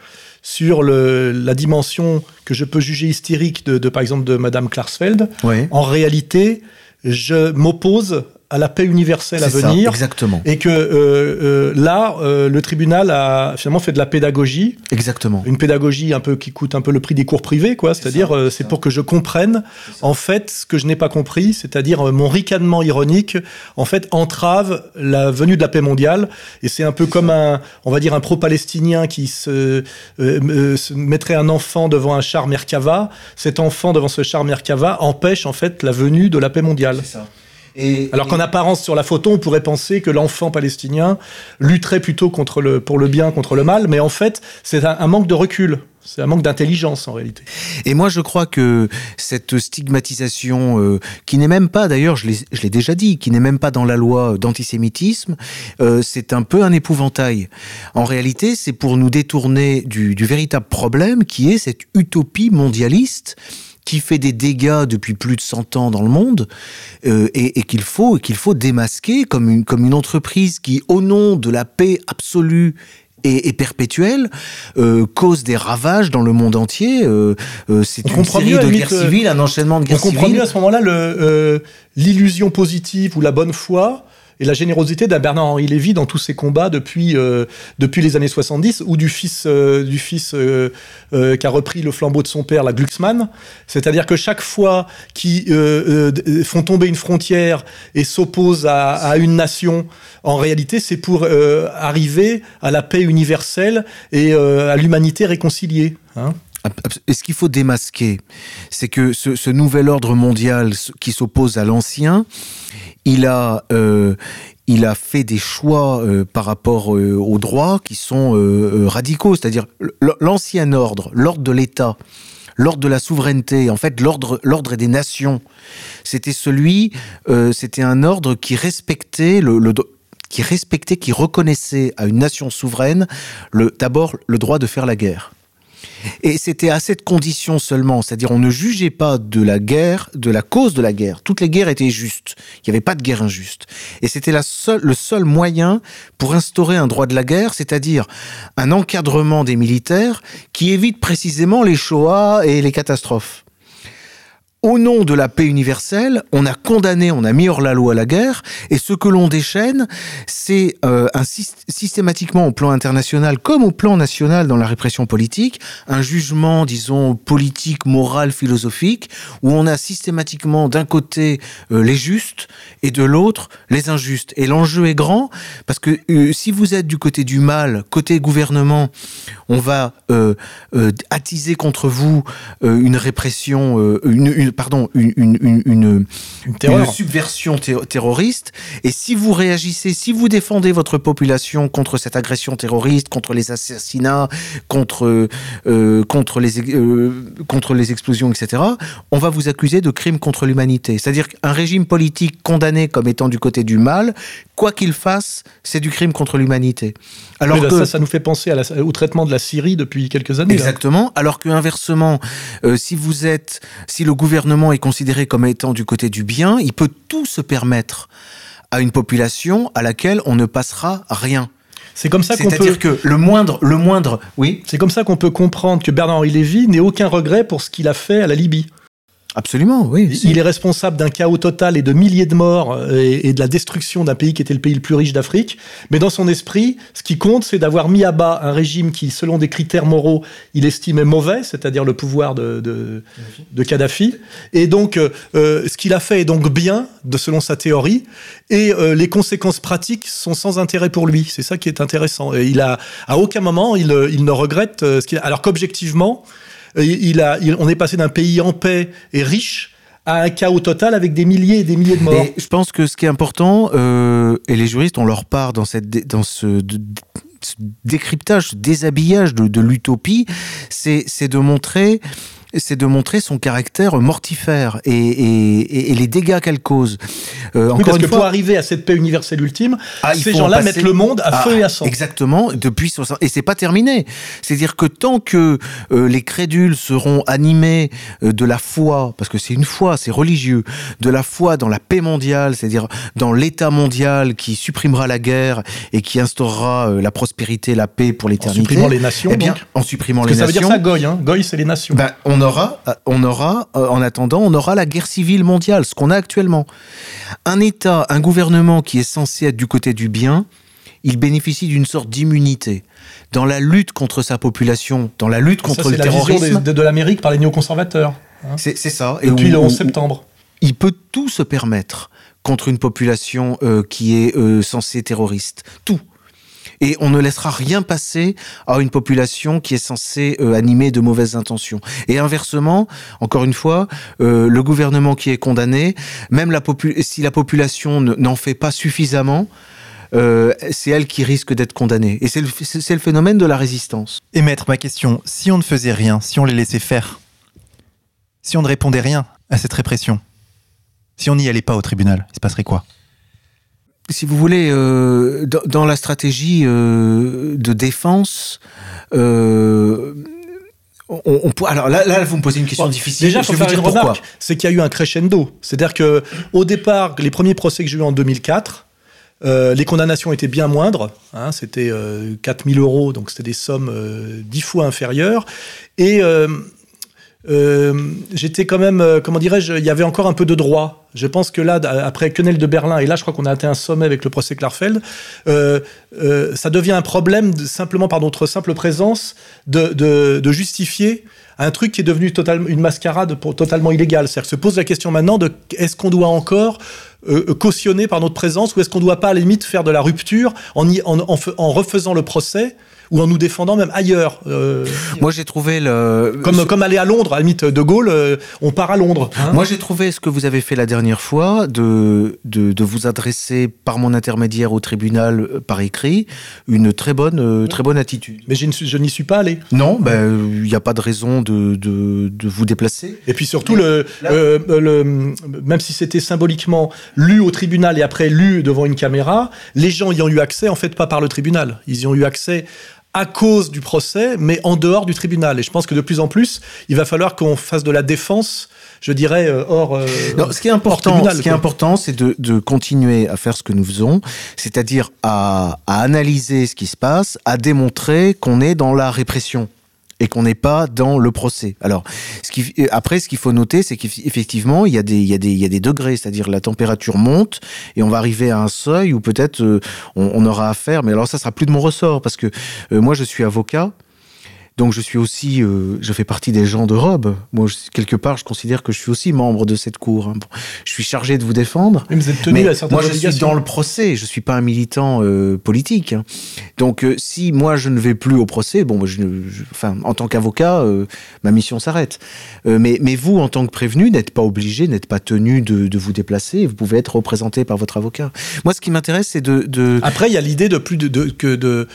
sur le, la dimension que je peux juger hystérique de, de par exemple, de Madame Klarsfeld, oui. en réalité, je m'oppose à la paix universelle à venir. Ça, exactement. Et que euh, euh, là, euh, le tribunal a finalement fait de la pédagogie. Exactement. Une pédagogie un peu qui coûte un peu le prix des cours privés, quoi. C'est-à-dire, c'est pour que je comprenne en fait ce que je n'ai pas compris, c'est-à-dire mon ricanement ironique, en fait, entrave la venue de la paix mondiale. Et c'est un peu comme ça. un, on va dire, un pro-palestinien qui se, se, mettrait un enfant devant un char Merkava. Cet enfant devant ce char Merkava empêche en fait la venue de la paix mondiale. C'est ça. Et, Alors qu'en apparence sur la photo, on pourrait penser que l'enfant palestinien lutterait plutôt contre le, pour le bien contre le mal, mais en fait, c'est un, un, manque de recul. C'est un manque d'intelligence en réalité. Et moi, je crois que cette stigmatisation, euh, qui n'est même pas, d'ailleurs, je l'ai déjà dit, qui n'est même pas dans la loi d'antisémitisme, euh, c'est un peu un épouvantail. En réalité, c'est pour nous détourner du, du véritable problème qui est cette utopie mondialiste qui fait des dégâts depuis plus de 100 ans dans le monde euh, et, et qu'il faut qu'il faut démasquer comme une comme une entreprise qui au nom de la paix absolue et, et perpétuelle euh, cause des ravages dans le monde entier euh, euh, c'est une série de guerres civiles un enchaînement de guerres civiles on comprend mieux à ce moment-là l'illusion positive ou la bonne foi et la générosité d'un Bernard-Henri Lévy dans tous ses combats depuis, euh, depuis les années 70, ou du fils, euh, du fils euh, qui a repris le flambeau de son père, la Glucksmann. C'est-à-dire que chaque fois qu'ils font tomber une frontière et s'opposent à, une nation, en réalité, c'est pour arriver à la paix universelle et à l'humanité réconciliée. Hein et ce qu'il faut démasquer, c'est que ce, nouvel ordre mondial qui s'oppose à l'ancien, il a, euh, a fait des choix euh, par rapport euh, aux droits qui sont radicaux, c'est-à-dire l'ancien ordre, l'ordre de l'État, l'ordre de la souveraineté, en fait l'ordre des nations, c'était un ordre qui respectait le, qui respectait, qui reconnaissait à une nation souveraine d'abord le droit de faire la guerre. Et c'était à cette condition seulement, c'est-à-dire on ne jugeait pas de la guerre, de la cause de la guerre. Toutes les guerres étaient justes. Il n'y avait pas de guerre injuste. Et c'était le seul moyen pour instaurer un droit de la guerre, c'est-à-dire un encadrement des militaires qui évite précisément les Shoah et les catastrophes au nom de la paix universelle, on a condamné, on a mis hors la loi la guerre, et ce que l'on déchaîne, c'est euh, systématiquement au plan international comme au plan national dans la répression politique, un jugement, disons, politique, moral, philosophique, où on a systématiquement d'un côté euh, les justes et de l'autre les injustes. Et l'enjeu est grand parce que euh, si vous êtes du côté du mal, côté gouvernement, on va attiser contre vous une répression, une pardon, une, subversion ter- terroriste. Et si vous réagissez, si vous défendez votre population contre cette agression terroriste, contre les assassinats, contre, euh, contre, les, euh, contre les explosions, etc., on va vous accuser de crimes contre l'humanité. C'est-à-dire qu'un régime politique condamné comme étant du côté du mal, quoi qu'il fasse, c'est du crime contre l'humanité. Alors là, que, ça, ça nous fait penser à la- au traitement de la Syrie depuis quelques années. là. Exactement. Alors que inversement, euh, si vous êtes, si le gouvernement est considéré comme étant du côté du bien, il peut tout se permettre à une population à laquelle on ne passera rien. C'est comme ça qu'on C'est-à-dire peut. que le moindre, le moindre, oui, C'est comme ça qu'on peut comprendre que Bernard-Henri Lévy n'ait aucun regret pour ce qu'il a fait à la Libye. Absolument, oui. Il est responsable d'un chaos total et de milliers de morts euh, et, et de la destruction d'un pays qui était le pays le plus riche d'Afrique. Mais dans son esprit, ce qui compte, c'est d'avoir mis à bas un régime qui, selon des critères moraux, il estimait mauvais, c'est-à-dire le pouvoir de, de, de Kadhafi. Et donc, euh, euh, ce qu'il a fait est donc bien, de, selon sa théorie, et euh, les conséquences pratiques sont sans intérêt pour lui. C'est ça qui est intéressant. Et il a, à aucun moment, il, il ne regrette ce qu'il a. Alors qu'objectivement, euh, a, il- on est passé d'un pays en paix et riche à un chaos total avec des milliers et des milliers de morts. Je pense que ce qui est important, euh, et les juristes, on leur part dans, cette, dans ce, décryptage, ce déshabillage de, l'utopie, c'est de montrer c'est de montrer son caractère mortifère et, et- et- et les dégâts qu'elle cause. Euh, Oui, encore parce une que fois, pour arriver à cette paix universelle ultime, Ah, ces en gens-là passer- mettent le monde à Ah, feu et à sang. Exactement, depuis 60 et c'est pas terminé. C'est-à-dire que tant que euh, les crédules seront animés euh, de la foi, parce que c'est une foi, c'est religieux, de la foi dans la paix mondiale, c'est-à-dire dans l'État mondial qui supprimera la guerre et qui instaurera euh, la prospérité, la paix pour En l'éternité. supprimant les nations, eh bien, donc. en supprimant Parce que les ça veut nations. dire ça, Goy. Hein. Goy, c'est les nations. Ben, on aura, euh, on aura, euh, en attendant, on aura la guerre civile mondiale, ce qu'on a actuellement. Un État, un gouvernement qui est censé être du côté du bien, il bénéficie d'une sorte d'immunité dans la lutte contre sa population, dans la lutte ça, contre c'est le la vision des- de, de l'Amérique par les néoconservateurs. hein. C'est ça. Et Depuis où- le où- 11 septembre. il peut tout se permettre contre une population euh, qui est euh, censée terroriste. Tout. Et on ne laissera rien passer à une population qui est censée euh, animer de mauvaises intentions. Et inversement, encore une fois, euh, le gouvernement qui est condamné, même si la population ne- n'en fait pas suffisamment, euh, c'est elle qui risque d'être condamnée. Et c'est le, le phénomène de la résistance. Et maître, ma question, si on ne faisait rien, si on les laissait faire, si on ne répondait rien à cette répression, si on n'y allait pas au tribunal, il se passerait quoi? Si vous voulez, euh, dans, dans la stratégie euh, de défense, euh, on, on peut- alors là, là, vous me posez une question Bon, difficile. Déjà, je faut faire une remarque, c'est qu'il y a eu un crescendo. C'est-à-dire que au départ, les premiers procès que j'ai eu en 2004, euh, les condamnations étaient bien moindres. hein, c'était euh, 4000 euros, donc c'était des sommes euh, dix fois inférieures. Et euh, euh, j'étais quand même, euh, comment dirais-je, il y avait encore un peu de droit. Je pense que là, d- après Quenelle de Berlin, et là, je crois qu'on a atteint un sommet avec le procès Klarfeld, euh, euh, ça devient un problème simplement par notre simple présence de, justifier un truc qui est devenu totalement une mascarade totalement illégale. C'est-à-dire que se pose la question maintenant de est-ce qu'on doit encore euh, cautionner par notre présence ou est-ce qu'on ne doit pas à la limite faire de la rupture en refaisant le procès ou en nous défendant même ailleurs euh, Moi, j'ai trouvé le. comme, comme aller à Londres, à la limite de Gaulle, euh, on part à Londres. hein. Moi, j'ai trouvé ce que vous avez fait la dernière fois, de, de, de vous adresser par mon intermédiaire au tribunal euh, par écrit, une très bonne, très bonne attitude. mais je n'y suis pas allé. Non, ben, il n'y a pas de raison de, de, de vous déplacer. Et puis surtout, le, euh, le, même si c'était symboliquement lu au tribunal et après lu devant une caméra, les gens y ont eu accès, en fait, pas par le tribunal. Ils y ont eu accès à cause du procès, mais en dehors du tribunal. Et je pense que de plus en plus, il va falloir qu'on fasse de la défense, je dirais, euh, hors. euh, Non, ce qui est important, tribunal, ce qui est important, c'est de, de continuer à faire ce que nous faisons, c'est-à-dire à, à analyser ce qui se passe, à démontrer qu'on est dans la répression et qu'on n'est pas dans le procès. Alors, qui, après, ce qu'il faut noter, c'est qu'effectivement, il y a des, il y a des, il y a des degrés, c'est-à-dire la température monte et on va arriver à un seuil où peut-être euh, on, on aura affaire. Mais alors, ça sera plus de mon ressort parce que euh, moi, je suis avocat. Donc je suis aussi, euh, je fais partie des gens de robe. Moi, je- quelque part, je considère que je suis aussi membre de cette cour. hein. Bon, je suis chargé de vous défendre. Mais vous êtes tenu Mais à certaines moi, je suis dans le procès. Je suis pas un militant euh, politique. hein. Donc, euh, si moi je ne vais plus au procès, bon, je, je- enfin, en tant qu'avocat, ma mission s'arrête. Mais, mais vous, en tant que prévenu, n'êtes pas obligé, n'êtes pas tenu de, de vous déplacer. Vous pouvez être représenté par votre avocat. Moi, ce qui m'intéresse, c'est de, de- Après, il y a l'idée de plus de, de- que de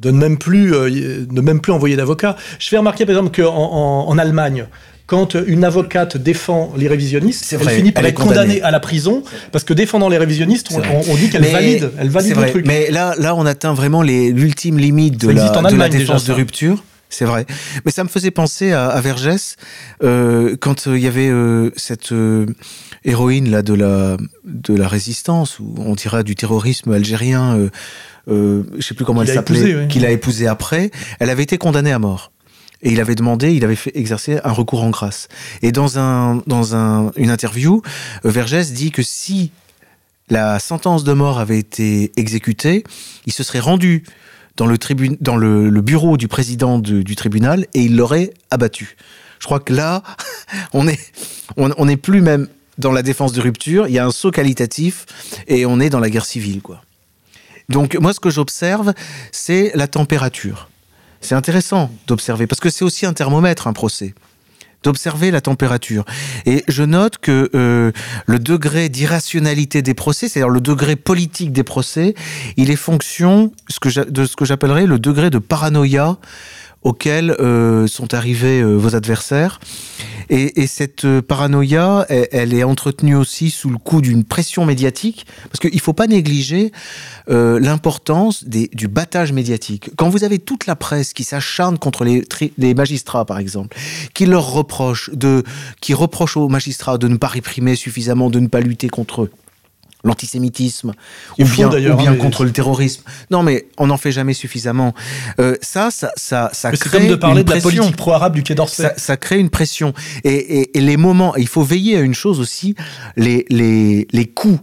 de ne même plus euh, ne même plus envoyer d'avocat. Je fais remarquer par exemple qu'en en, en Allemagne, quand une avocate défend les révisionnistes, elle finit par elle être condamnée condamnée. à la prison parce que défendant les révisionnistes, on, dit qu'elle valide, elle valide le vrai. truc. Mais là, là, on atteint vraiment l'ultime limite de la, de déjà, défense de rupture. C'est vrai. Mais ça me faisait penser à, à Vergès, euh, quand euh, il y avait euh, cette héroïne là de la, de la résistance, ou on dira du terrorisme algérien, je sais plus comment Qu'il elle s'appelait, qu'il a épousé après. Elle avait été condamnée à mort. Et il avait demandé, il avait fait exercer un recours en grâce. Et dans un, dans un, une interview, Vergès dit que si la sentence de mort avait été exécutée, il se serait rendu dans le, tribun- dans le, bureau du président de- du tribunal et il l'aurait abattu. Je crois que là, (laughs) on est, on, on n'est plus même dans la défense de rupture, il y a un saut qualitatif et on est dans la guerre civile, quoi. Donc moi, ce que j'observe, c'est la température. C'est intéressant d'observer parce que c'est aussi un thermomètre, un procès d'observer la température. Et je note que euh, le degré d'irrationalité des procès, c'est-à-dire le degré politique des procès, il est fonction de ce que j'appellerais le degré de paranoïa auquel euh, sont arrivés euh, vos adversaires. Et, et cette euh, paranoïa, elle, est entretenue aussi sous le coup d'une pression médiatique, parce qu'il ne faut pas négliger euh, l'importance du battage médiatique. Quand vous avez toute la presse qui s'acharne contre les, les magistrats, par exemple, qui leur reproche de, qui reproche aux magistrats de ne pas réprimer suffisamment, de ne pas lutter contre l'antisémitisme ou bien, ou bien hein, mais- contre le terrorisme. Non, mais on n'en fait jamais suffisamment. Euh, ça, ça, ça, ça Mais c'est crée comme de parler une de la pression. politique pro-arabe du Quai d'Orsay. Ça, ça crée une pression. Et, et- et les moments, il faut veiller à une chose aussi, les, les, les coups,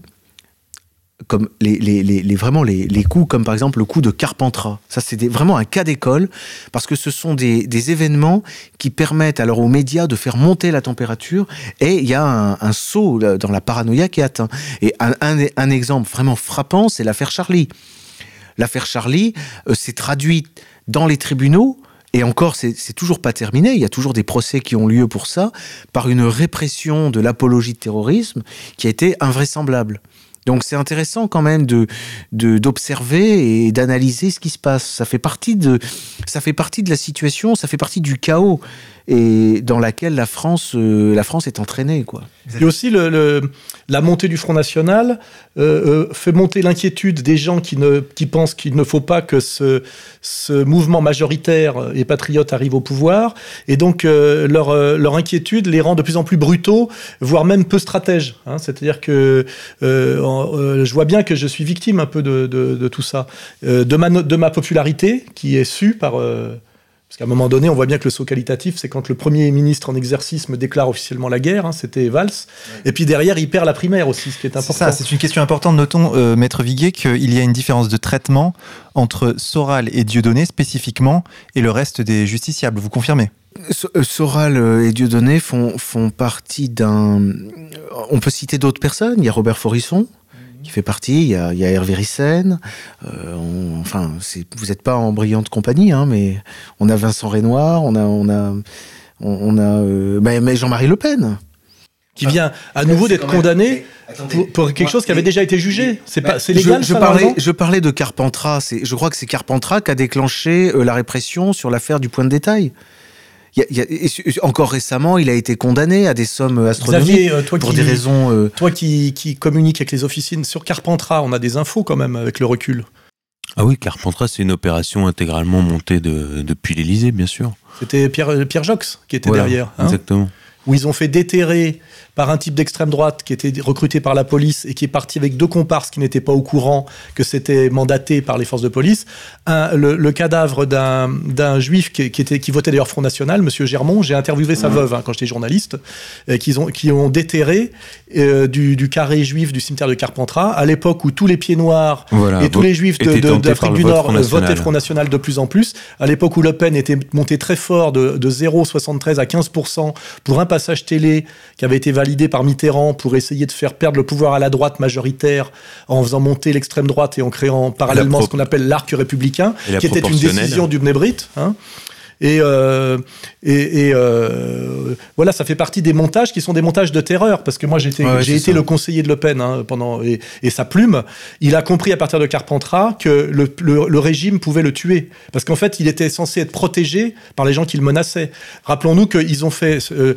comme les, les, les, vraiment les, coups, comme par exemple le coup de Carpentras. Ça, c'est vraiment un cas d'école, parce que ce sont des, des événements qui permettent alors aux médias de faire monter la température, et il y a un, saut dans la paranoïa qui est atteint. Et un, un, exemple vraiment frappant, c'est l'affaire Charlie. L'affaire Charlie euh, s'est traduite dans les tribunaux, et encore, c'est toujours pas terminé, il y a toujours des procès qui ont lieu pour ça, par une répression de l'apologie de terrorisme qui a été invraisemblable. Donc c'est intéressant quand même de d'observer et d'analyser ce qui se passe. Ça fait partie de ça fait partie de la situation, ça fait partie du chaos et dans laquelle la France euh, la France est entraînée quoi. Et aussi, la montée du Front National euh, euh, fait monter l'inquiétude des gens qui, pensent qu'il ne faut pas que ce, mouvement majoritaire et patriote arrive au pouvoir. Et donc, leur, inquiétude les rend de plus en plus brutaux, voire même peu stratèges. hein. C'est-à-dire que je vois bien que je suis victime un peu de, tout ça. De, ma, de ma popularité, qui est su par... parce qu'à un moment donné, on voit bien que le saut qualitatif, c'est quand le Premier ministre en exercice me déclare officiellement la guerre, hein, c'était Valls. Et puis derrière, il perd la primaire aussi, ce qui est C'est important. ça, c'est une question importante. Notons, euh, Maître Viguier, qu'il y a une différence de traitement entre Soral et Dieudonné spécifiquement et le reste des justiciables. Vous confirmez? Euh, Soral euh, et Dieudonné font, font partie d'un. On peut citer d'autres personnes. Il y a Robert Forisson qui fait partie. Il y a, il y a Hervé Ryssen. Euh, on- enfin, vous n'êtes pas en brillante compagnie, hein, mais on a Vincent Renoir, on a, on a, on, on a, euh, mais, mais Jean-Marie Le Pen. Qui vient à nouveau d'être condamné pour, pour quelque chose qui avait déjà été jugé. C'est pas, c'est légal, je, je ça, parlais, je parlais de Carpentras. Je crois que c'est Carpentras qui a déclenché euh, la répression sur l'affaire du point de détail. Il y a- il y a- et su- encore récemment, il a été condamné à des sommes astronomiques Xavier, euh, toi pour qui, des raisons. euh, toi qui, qui communique avec les officines sur Carpentras, on a des infos quand même avec le recul. Ah oui, Carpentras, c'est une opération intégralement montée de- depuis l'Elysée, bien sûr. C'était Pierre, Pierre Jox qui était Voilà, derrière. hein, Exactement. où ils ont fait déterrer par un type d'extrême droite qui était recruté par la police et qui est parti avec deux comparses qui n'étaient pas au courant que c'était mandaté par les forces de police. Un, le, le cadavre d'un juif qui, qui était qui votait d'ailleurs Front National, Monsieur Germont. J'ai interviewé sa veuve hein, quand j'étais journaliste, euh, qu'ils ont qui ont déterré euh, du, du carré juif du cimetière de Carpentras à l'époque où tous les pieds noirs Voilà, et tous les juifs d'Afrique du Nord Front euh, votaient Front National de plus en plus. À l'époque où Le Pen était monté très fort de, de 0,73 à 15% pour un passage télé qui avait été validé par Mitterrand pour essayer de faire perdre le pouvoir à la droite majoritaire en faisant monter l'extrême droite et en créant parallèlement ce qu'on appelle l'arc républicain, la qui était une décision du Bnebrit. Hein. Et, euh, et, et, euh, voilà, ça fait partie des montages qui sont des montages de terreur, parce que moi ouais, j'ai été ça. le conseiller de Le Pen hein, pendant et, et sa plume, il a compris à partir de Carpentras que le, le- le régime pouvait le tuer, parce qu'en fait il était censé être protégé par les gens qui le menaçaient. Rappelons-nous qu'ils ont fait euh,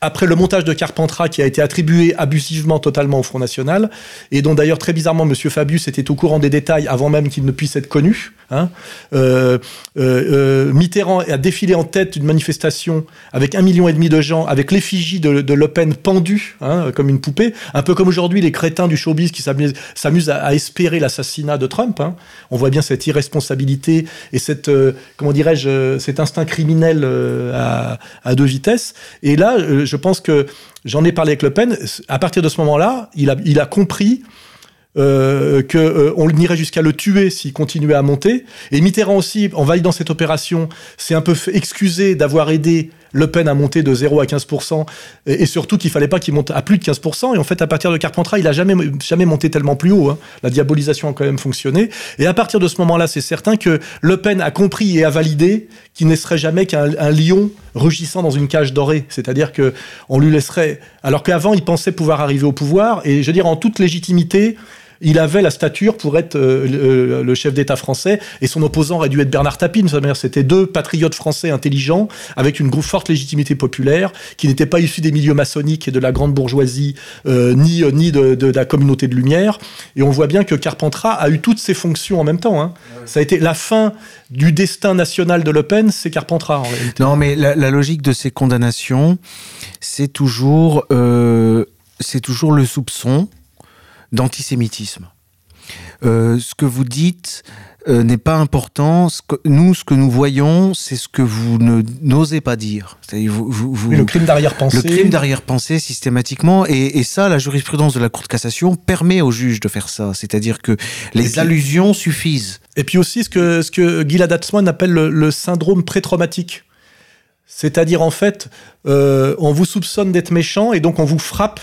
après le montage de Carpentras qui a été attribué abusivement totalement au Front National, et dont d'ailleurs très bizarrement M. Fabius était au courant des détails avant même qu'il ne puisse être connu, hein, euh, euh, euh, Mitterrand a défilé en tête d'une manifestation avec un million et demi de gens, avec l'effigie de, Le Pen pendue hein, comme une poupée, un peu comme aujourd'hui les crétins du showbiz qui s'amusent à, espérer l'assassinat de Trump. hein. On voit bien cette irresponsabilité et cette, comment dirais-je, cet instinct criminel à, deux vitesses. Et là, je pense que j'en ai parlé avec Le Pen. À partir de ce moment-là, il a compris euh, que euh, irait jusqu'à le tuer s'il continuait à monter. Et Mitterrand aussi, en validant cette opération, s'est un peu excuser d'avoir aidé Le Pen à monter de 0 à 15%, et, surtout qu'il fallait pas qu'il monte à plus de 15%. Et en fait, à partir de Carpentras, il a jamais, jamais monté tellement plus haut. hein. La diabolisation a quand même fonctionné. Et à partir de ce moment-là, c'est certain que Le Pen a compris et a validé qu'il ne serait jamais qu'un un lion rugissant dans une cage dorée. C'est-à-dire que on lui laisserait, alors qu'avant, il pensait pouvoir arriver au pouvoir, et je veux dire, en toute légitimité, il avait la stature pour être euh, le, le chef d'État français et son opposant aurait dû être Bernard Tapie. C'était deux patriotes français intelligents avec une forte légitimité populaire qui n'étaient pas issus des milieux maçonniques et de la grande bourgeoisie euh, ni, euh, ni de, la communauté de lumière. Et on voit bien que Carpentras a eu toutes ses fonctions en même temps. hein. Ça a été la fin du destin national de Le Pen, c'est Carpentras en réalité. Non, mais la, logique de ces condamnations, c'est toujours, euh, c'est toujours le soupçon d'antisémitisme. Euh, ce que vous dites euh, n'est pas important. Ce que, nous, ce que nous voyons, c'est ce que vous ne n'osez pas dire. Vous, vous, le crime d'arrière-pensée. le crime d'arrière-pensée systématiquement, et, et ça, la jurisprudence de la Cour de cassation permet aux juges de faire ça. C'est-à-dire que les puis- allusions suffisent. Et puis aussi ce que, ce que Gilad appelle le, le syndrome pré-traumatique. C'est-à-dire, en fait, euh, on vous soupçonne d'être méchant et donc on vous frappe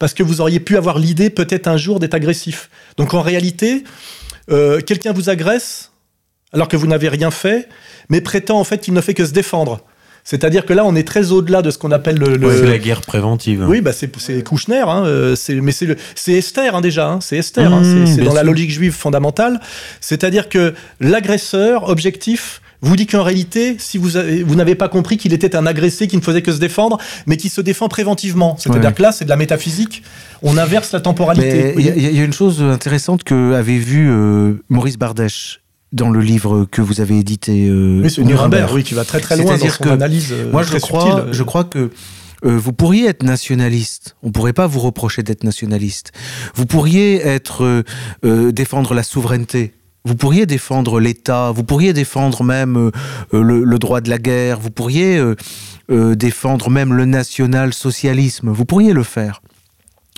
parce que vous auriez pu avoir l'idée peut-être un jour d'être agressif. Donc en réalité, euh, quelqu'un vous agresse alors que vous n'avez rien fait, mais prétend en fait qu'il ne fait que se défendre. C'est-à-dire que là, on est très au-delà de ce qu'on appelle le... le- C'est la guerre préventive. oui, bah c'est Kouchner, hein, euh, c'est- mais c'est Esther hein, déjà, hein, c'est Esther, hein, Mmh, c'est- c'est bien dans la logique juive fondamentale. C'est-à-dire que l'agresseur objectif vous dit qu'en réalité, si vous avez- vous n'avez pas compris qu'il était un agressé qui ne faisait que se défendre, mais qui se défend préventivement. C'est-à-dire Ouais. que là, c'est de la métaphysique. On inverse la temporalité. Il y, a- y une chose intéressante que avait vu euh, Maurice Bardèche dans le livre que vous avez édité. euh, oui, c'est Nuremberg, oui, qui va très très loin dans C'est-à-dire son que analyse. euh, Moi, je crois, subtile. je crois que euh, vous pourriez être nationaliste. On pourrait pas vous reprocher d'être nationaliste. Vous pourriez être euh, défendre la souveraineté. Vous pourriez défendre l'État. Vous pourriez défendre même euh, euh, le, droit de la guerre. Vous pourriez euh, défendre même le national-socialisme. Vous pourriez le faire.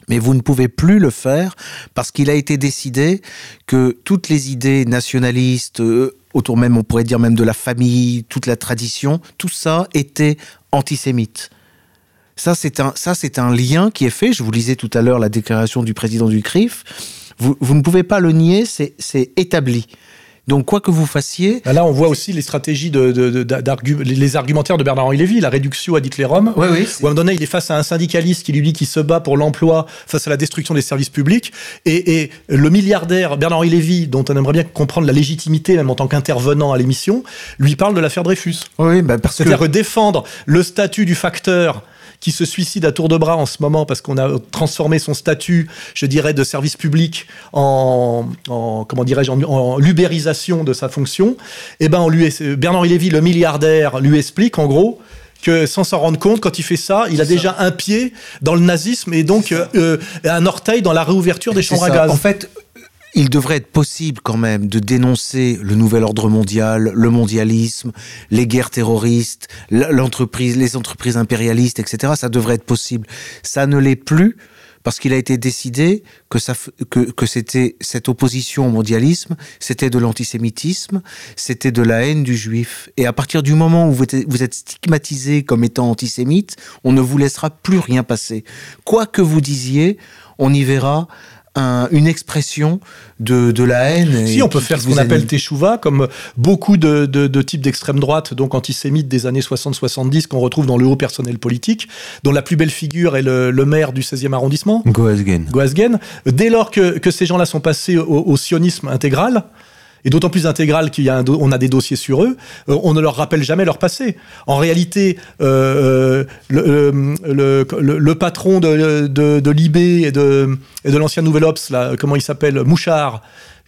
Mais vous ne pouvez plus le faire parce qu'il a été décidé que toutes les idées nationalistes, autour même, on pourrait dire même de la famille, toute la tradition, tout ça était antisémite. Ça, c'est un, un lien qui est fait. Je vous lisais tout à l'heure la déclaration du président du CRIF. Vous, vous ne pouvez pas le nier, c'est, établi. Donc, quoi que vous fassiez, Là, on voit aussi les stratégies de, de- de- d'argu- les- argumentaires de Bernard-Henri Lévy, la réduction ad Hitlerum. Oui, oui, Où à un moment donné, il est face à un syndicaliste qui lui dit qu'il se bat pour l'emploi face à la destruction des services publics. Et, et le milliardaire Bernard-Henri Lévy, dont on aimerait bien comprendre la légitimité, même en tant qu'intervenant à l'émission, lui parle de l'affaire Dreyfus. oui, bah parce que C'est-à-dire défendre le statut du facteur qui se suicide à tour de bras en ce moment parce qu'on a transformé son statut, je dirais, de service public en, en comment dirais-je, en, en l'ubérisation de sa fonction. Eh ben, on lui, Bernard Lévy, le milliardaire, lui explique en gros que sans s'en rendre compte, quand il fait ça, il a déjà un pied dans le nazisme et donc euh, euh, un orteil dans la réouverture des chambres à ça. gaz. En fait, il devrait être possible quand même de dénoncer le nouvel ordre mondial, le mondialisme, les guerres terroristes, l'entreprise, les entreprises impérialistes, etc. Ça devrait être possible. Ça ne l'est plus parce qu'il a été décidé que, ça, que, que c'était cette opposition au mondialisme, c'était de l'antisémitisme, c'était de la haine du juif. Et à partir du moment où vous êtes, vous êtes stigmatisé comme étant antisémite, on ne vous laissera plus rien passer. Quoi que vous disiez, on y verra un- une expression de, de la haine. Si, on peut faire ce qu'on appelle teshuva, comme beaucoup de, de- de types d'extrême droite, donc antisémites des années 60-70, qu'on retrouve dans le haut personnel politique, dont la plus belle figure est le, le maire du 16e arrondissement, Goasgen. Goasgen. Dès lors que, que ces gens-là sont passés au, au sionisme intégral, et d'autant plus intégral qu'il y a on a des dossiers sur eux, euh, on ne leur rappelle jamais leur passé. En réalité, euh, euh, le, patron de, de, l'IB et de, de l'ancien Nouvel Ops, comment il s'appelle Mouchard.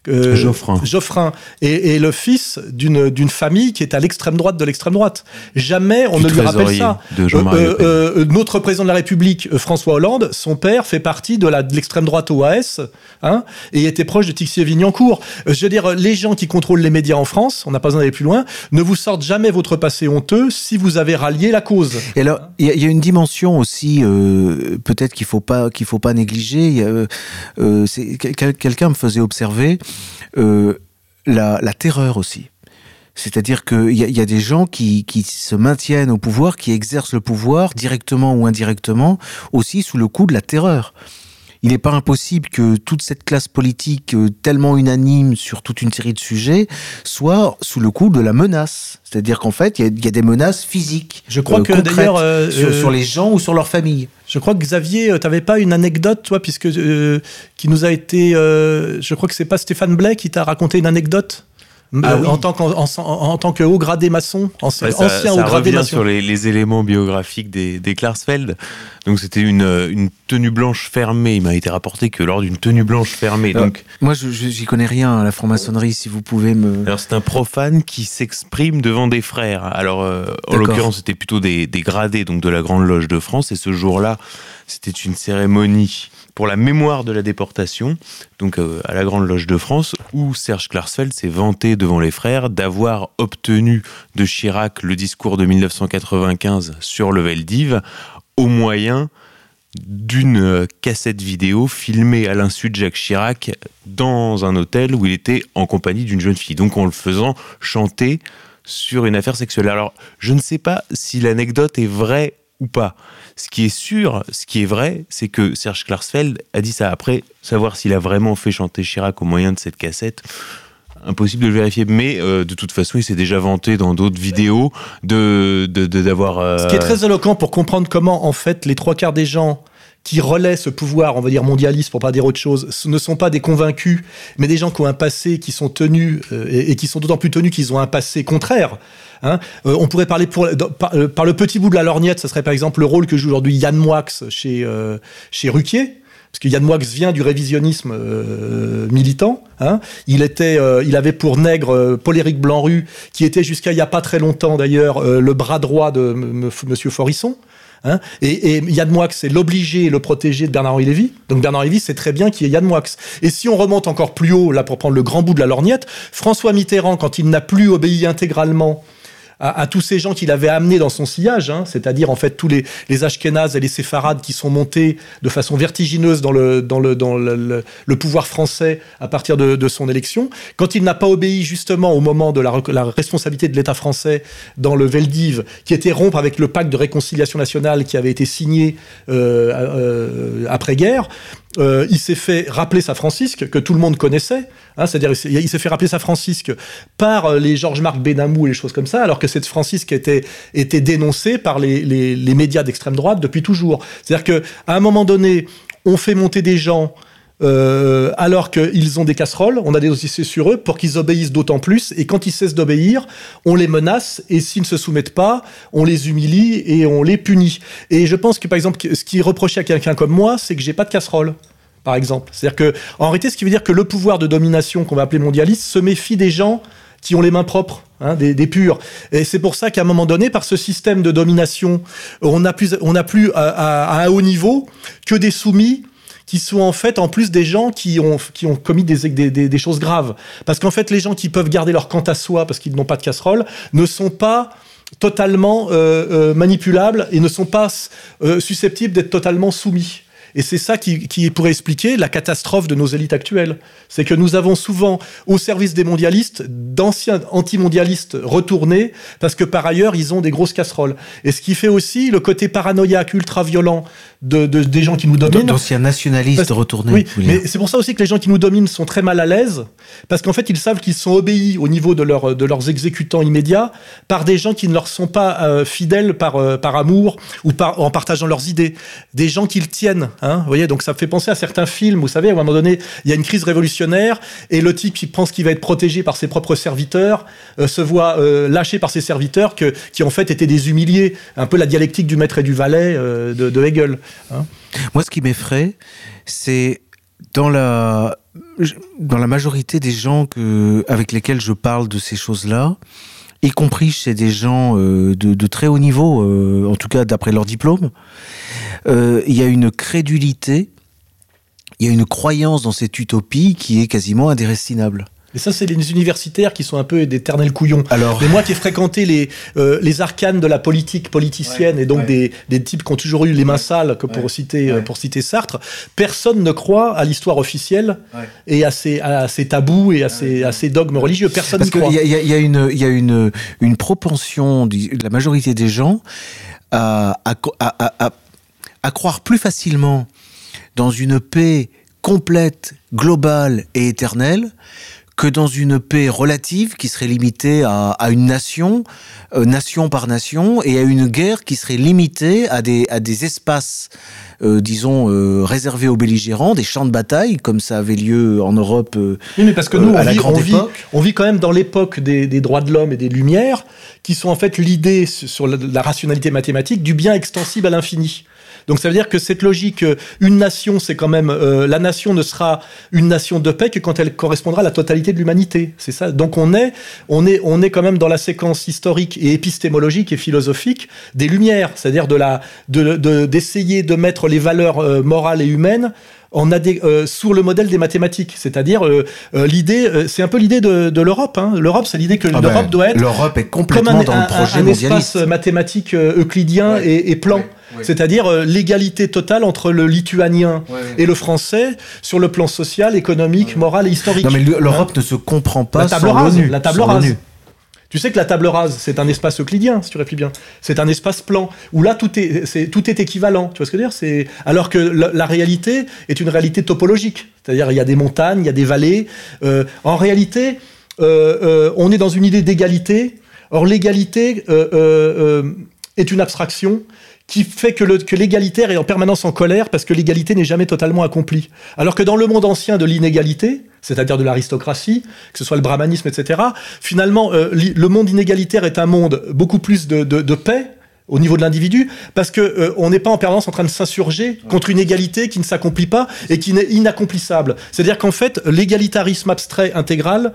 Euh, Geoffrin. Geoffrin est, est le fils d'une d'une famille qui est à l'extrême droite de l'extrême droite. Jamais on Du ne lui rappelle ça. de Euh, euh, euh, notre président de la République, euh, François Hollande, son père fait partie de l'extrême droite OAS hein, et était proche de Tixier-Vignancourt. Je veux dire, les gens qui contrôlent les médias en France, on n'a pas besoin d'aller plus loin, ne vous sortent jamais votre passé honteux si vous avez rallié la cause. Et alors, il y, a- il y a une dimension aussi, euh, peut-être qu'il faut pas qu'il faut pas négliger. Euh, euh, Quelqu'un me faisait observer euh, la, la terreur aussi. C'est-à-dire qu'il y, y a des gens qui, qui se maintiennent au pouvoir, qui exercent le pouvoir directement ou indirectement, aussi sous le coup de la terreur. Il n'est pas impossible que toute cette classe politique euh, tellement unanime sur toute une série de sujets soit sous le coup de la menace. C'est-à-dire qu'en fait, il y a- il y, a des menaces physiques. Je crois euh, que d'ailleurs, euh, sur, sur les gens ou sur leur famille. Je crois que Xavier, euh, t'avais pas une anecdote, toi, puisque euh, qui nous a été, euh, je crois que c'est pas Stéphane Blais qui t'a raconté une anecdote? Ah euh, oui. en tant en, en- en tant que haut gradé maçon, ancien, Ouais, ça, ancien ça haut gradé revient maçon. sur les, les éléments biographiques des, des Klarsfeld. Donc c'était une, une tenue blanche fermée. Il m'a été rapporté que lors d'une tenue blanche fermée, Alors, donc Moi, je j'y connais rien à la franc-maçonnerie, si vous pouvez me... Alors c'est un profane qui s'exprime devant des frères. Alors euh, en l'occurrence c'était plutôt des, des gradés donc de la Grande Loge de France et ce jour-là c'était une cérémonie pour la mémoire de la déportation donc euh, à la Grande Loge de France où Serge Klarsfeld s'est vanté devant les frères d'avoir obtenu de Chirac le discours de 1995 sur le Veldiv au moyen d'une euh, cassette vidéo filmée à l'insu de Jacques Chirac dans un hôtel où il était en compagnie d'une jeune fille. Donc en le faisant chanter sur une affaire sexuelle. Alors je ne sais pas si l'anecdote est vraie ou pas. Ce qui est sûr, ce qui est vrai, c'est que Serge Klarsfeld a dit ça. Après, savoir s'il a vraiment fait chanter Chirac au moyen de cette cassette, impossible de le vérifier. Mais euh, de toute façon, il s'est déjà vanté dans d'autres vidéos de d'avoir. euh, Ce qui est très éloquent pour comprendre comment, en fait, les trois quarts des gens qui relaient ce pouvoir, on va dire mondialiste pour pas dire autre chose, ne sont pas des convaincus, mais des gens qui ont un passé, qui sont tenus, euh, et qui sont d'autant plus tenus qu'ils ont un passé contraire. Hein. Euh, on pourrait parler euh, par le petit bout de la lorgnette, ça serait par exemple le rôle que joue aujourd'hui Yann Moix chez, euh, chez Ruquier. Parce que Yann Moix vient du révisionnisme militant. hein. Il était, il avait pour nègre euh, Paul-Éric Blanru, qui était jusqu'à il y a pas très longtemps d'ailleurs le bras droit de M- Monsieur Forisson. hein. et, et Yann Moix, c'est l'obligé et le protégé de Bernard-Henri Lévy. Donc Bernard-Henri Lévy sait très bien qui est Yann Moix. Et si on remonte encore plus haut, là pour prendre le grand bout de la lorgnette, François Mitterrand, quand il n'a plus obéi intégralement à, à tous ces gens qu'il avait amenés dans son sillage, hein, c'est-à-dire en fait tous les, les Ashkénazes et les séfarades qui sont montés de façon vertigineuse dans le, dans le, dans le, le- pouvoir français à partir de, de son élection. Quand il n'a pas obéi justement au moment de la, la responsabilité de l'État français dans le Veldiv, qui était rompre avec le pacte de réconciliation nationale qui avait été signé euh, euh, après-guerre, euh, il s'est fait rappeler sa Francisque, que tout le monde connaissait, hein, c'est-à-dire il s'est- fait rappeler sa Francisque par euh, les Georges-Marc Benamou et les choses comme ça, alors que cette Francisque était, était dénoncée par les, les- les médias d'extrême droite depuis toujours. C'est-à-dire qu'à un moment donné, on fait monter des gens euh, alors qu'ils ont des casseroles, on a des dossiers sur eux pour qu'ils obéissent d'autant plus. Et quand ils cessent d'obéir, on les menace et s'ils ne se soumettent pas, on les humilie et on les punit. Et je pense que par exemple, ce qui est reproché à quelqu'un comme moi, c'est que j'ai pas de casserole. Par exemple, c'est-à-dire que en réalité, ce qui veut dire que le pouvoir de domination qu'on va appeler mondialiste se méfie des gens qui ont les mains propres. hein, des, purs. Et c'est pour ça qu'à un moment donné, par ce système de domination, on n'a plus, on plus à- à un haut niveau que des soumis qui sont en fait en plus des gens qui ont, commis des choses graves. Parce qu'en fait, les gens qui peuvent garder leur quant à soi parce qu'ils n'ont pas de casserole ne sont pas totalement euh, euh, manipulables et ne sont pas euh, susceptibles d'être totalement soumis. Et c'est ça qui, qui pourrait expliquer la catastrophe de nos élites actuelles. C'est que nous avons souvent au service des mondialistes d'anciens antimondialistes retournés parce que par ailleurs ils ont des grosses casseroles. Et ce qui fait aussi le côté paranoïaque ultra-violent de, de- des gens qui nous dominent. D'anciens nationalistes Parce- retournés. Oui, mais c'est pour ça aussi que les gens qui nous dominent sont très mal à l'aise, parce qu'en fait, ils savent qu'ils sont obéis au niveau de, leur, de leurs exécutants immédiats par des gens qui ne leur sont pas euh, fidèles par, euh, par amour ou par, en partageant leurs idées. Des gens qu'ils tiennent. Hein, vous voyez, donc ça fait penser à certains films, vous savez, à un moment donné, il y a une crise révolutionnaire, et le type qui pense qu'il va être protégé par ses propres serviteurs euh, se voit euh, lâché par ses serviteurs qui en fait étaient des humiliés. Un peu la dialectique du maître et du valet euh, de, Hegel. hein. Moi, ce qui m'effraie, c'est dans la, dans la majorité des gens avec lesquels je parle de ces choses-là, y compris chez des gens euh, de, très haut niveau, euh, en tout cas d'après leur diplôme, euh, il y a une crédulité, il y a une croyance dans cette utopie qui est quasiment indérestinable. Et ça, c'est les universitaires qui sont un peu d'éternels couillons. Alors, Mais moi qui ai fréquenté les, euh, les arcanes de la politique politicienne Ouais, et donc ouais. des, des types qui ont toujours eu les mains sales, que pour, Ouais, citer, euh, ouais. pour citer Sartre, personne ne croit à l'histoire officielle Ouais. et à ses, à ses tabous et à ses, à ses dogmes religieux. Personne Parce n'y croit. qu'il y a, il y a- il y a une, il y a une, une propension de la majorité des gens à, à, à- à- à- à croire plus facilement dans une paix complète, globale et éternelle que dans une paix relative qui serait limitée à, à une nation, euh, nation par nation, et à une guerre qui serait limitée à des, à des espaces, euh, disons, euh, réservés aux belligérants, des champs de bataille, comme ça avait lieu en Europe. Oui, mais parce que nous, à on, la vit, grande on, vit, on vit quand même dans l'époque des, des droits de l'homme et des lumières, qui sont en fait l'idée su- sur la, la rationalité mathématique du bien extensible à l'infini. Donc ça veut dire que cette logique, euh, une nation, c'est quand même euh, la nation ne sera une nation de paix que quand elle correspondra à la totalité de l'humanité. C'est ça. Donc on est, on est, on est quand même dans la séquence historique et épistémologique et philosophique des lumières, c'est-à-dire de de- d'essayer de mettre les valeurs euh, morales et humaines en adé- euh, sur le modèle des mathématiques. C'est-à-dire euh, euh, l'idée, c'est un peu l'idée de, de l'Europe. Hein. L'Europe, c'est l'idée que Ah l'Europe ben, doit être L'Europe est comme complètement un, dans un- le projet un mondialiste. espace mathématique euclidien Ouais. et, et plan. Ouais. C'est-à-dire euh, l'égalité totale entre le lituanien et le français sur le plan social, économique, moral et historique. Non, mais l'Europe ne se comprend pas la table sans rase, la table rase. Tu sais que la table rase, c'est un espace euclidien, si tu réfléchis bien. C'est un espace plan où là tout est, tout est équivalent. Tu vois ce que je veux dire? Alors que la, réalité est une réalité topologique, c'est-à-dire il y a des montagnes, il y a des vallées. Euh, en réalité, euh, euh, on est dans une idée d'égalité. Or l'égalité est une abstraction qui fait que l'égalitaire est en permanence en colère parce que l'égalité n'est jamais totalement accomplie. Alors que dans le monde ancien de l'inégalité, c'est-à-dire de l'aristocratie, que ce soit le brahmanisme, etc., finalement, euh, le monde inégalitaire est un monde beaucoup plus de, de- de paix au niveau de l'individu, parce que euh, on n'est pas en permanence en train de s'insurger contre une égalité qui ne s'accomplit pas et qui n'est inaccomplissable. C'est-à-dire qu'en fait, l'égalitarisme abstrait intégral,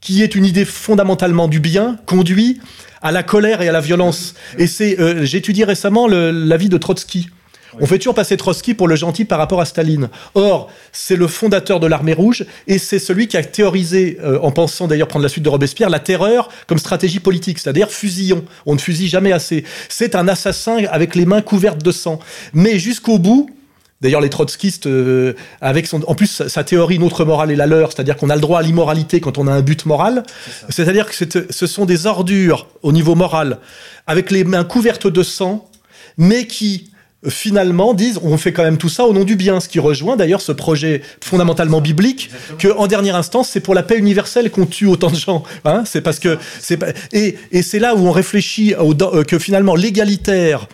qui est une idée fondamentalement du bien, conduit à la colère et à la violence. Et c'est, euh, étudié récemment l'avis de Trotsky. On fait toujours passer Trotsky pour le gentil par rapport à Staline. Or, c'est le fondateur de l'armée rouge et c'est celui qui a théorisé, euh, en pensant d'ailleurs prendre la suite de Robespierre, la terreur comme stratégie politique, c'est-à-dire fusillons. On ne fusille jamais assez. C'est un assassin avec les mains couvertes de sang. Mais jusqu'au bout, D'ailleurs, les trotskistes, euh, avec son, en plus, sa, théorie, notre morale est la leur, c'est-à-dire qu'on a le droit à l'immoralité quand on a un but moral. C'est-à-dire que ce sont des ordures au niveau moral, avec les mains couvertes de sang, mais qui finalement disent on fait quand même tout ça au nom du bien, ce qui rejoint d'ailleurs ce projet fondamentalement biblique que en dernière instance c'est pour la paix universelle qu'on tue autant de gens. Hein c'est parce que c'est pas- et, et c'est là où on réfléchit au, euh, que finalement l'égalitaire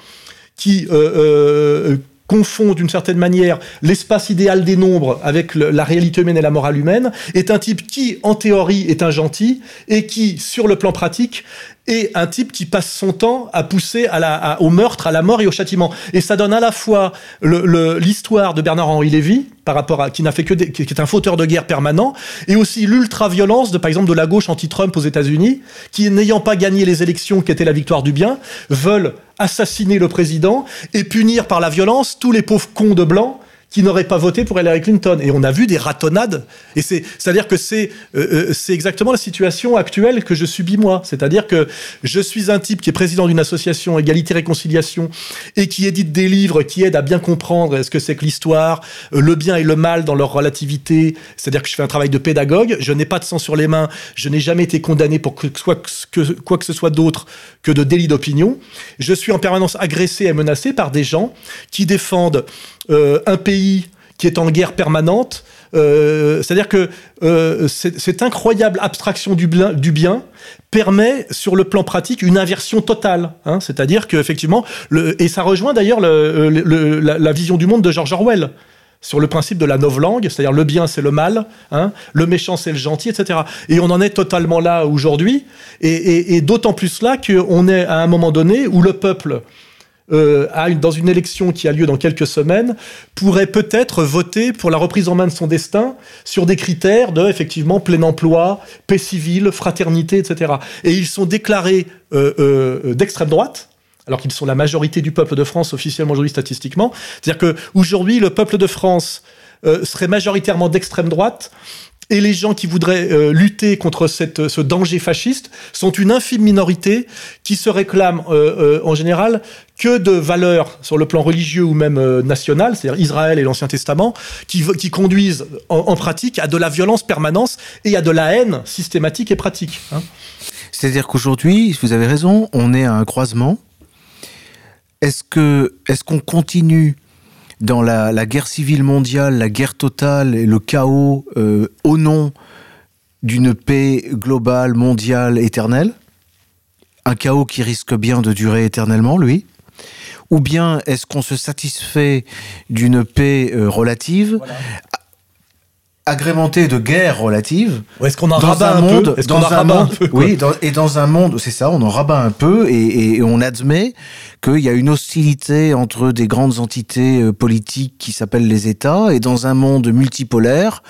qui euh, euh, confond d'une certaine manière l'espace idéal des nombres avec le- la réalité humaine et la morale humaine, est un type qui, en théorie, est un gentil et qui, sur le plan pratique, et un type qui passe son temps à pousser au meurtre, à la mort et au châtiment. Et ça donne à la fois l'histoire de Bernard-Henri Lévy, par rapport à qui est un fauteur de guerre permanent, et aussi l'ultra-violence de, par exemple, de la gauche anti-Trump aux États-Unis, qui, n'ayant pas gagné les élections qui étaient la victoire du bien, veulent assassiner le président et punir par la violence tous les pauvres cons de blancs qui n'auraient pas voté pour Hillary Clinton. Et on a vu des ratonnades. Et c'est, c'est-à-dire que c'est, euh, euh, c'est exactement la situation actuelle que je subis moi. C'est-à-dire que je suis un type qui est président d'une association Égalité Réconciliation et qui édite des livres qui aident à bien comprendre ce que c'est que l'histoire, euh, le bien et le mal dans leur relativité. C'est-à-dire que je fais un travail de pédagogue. Je n'ai pas de sang sur les mains. Je n'ai jamais été condamné pour que, que, quoi que ce soit d'autre que de délit d'opinion. Je suis en permanence agressé et menacé par des gens qui défendent euh, un pays qui est en guerre permanente. Euh, C'est-à-dire que euh, cette incroyable abstraction du bien, permet, sur le plan pratique, une inversion totale. hein. C'est-à-dire que effectivement, le, et ça rejoint d'ailleurs le- le- le- la, vision du monde de George Orwell sur le principe de la novlangue, c'est-à-dire le bien c'est le mal, hein, le méchant c'est le gentil, etc. Et on en est totalement là aujourd'hui, et- et d'autant plus là qu'on est à un moment donné où le peuple euh, dans une élection qui a lieu dans quelques semaines, pourrait peut-être voter pour la reprise en main de son destin sur des critères de, effectivement, plein emploi, paix civile, fraternité, etc. Et ils sont déclarés euh, euh, d'extrême droite, alors qu'ils sont la majorité du peuple de France officiellement aujourd'hui statistiquement. C'est-à-dire qu'aujourd'hui, le peuple de France serait majoritairement d'extrême droite. Et les gens qui voudraient lutter contre cette, ce danger fasciste sont une infime minorité qui se euh, en général que de valeurs sur le plan religieux ou même euh, national, c'est-à-dire Israël et l'Ancien Testament, qui, conduisent en, pratique à de la violence permanente et à de la haine systématique et pratique. hein. C'est-à-dire qu'aujourd'hui, vous avez raison, on est à un croisement. Est-ce que est-ce qu'on continue dans la, la guerre civile mondiale, la guerre totale et le chaos euh, au nom d'une paix globale, mondiale, éternelle? Un chaos qui risque bien de durer éternellement, lui? Ou bien est-ce qu'on se satisfait d'une paix euh, relative, agrémentée de guerres relatives est-ce qu'on en dans rabat un monde, peu Est-ce dans qu'on en un peu oui, dans- et dans un monde, c'est ça, on en rabat un peu et, et on admet qu'il y a une hostilité entre des grandes entités euh, politiques qui s'appellent les États et dans un monde multipolaire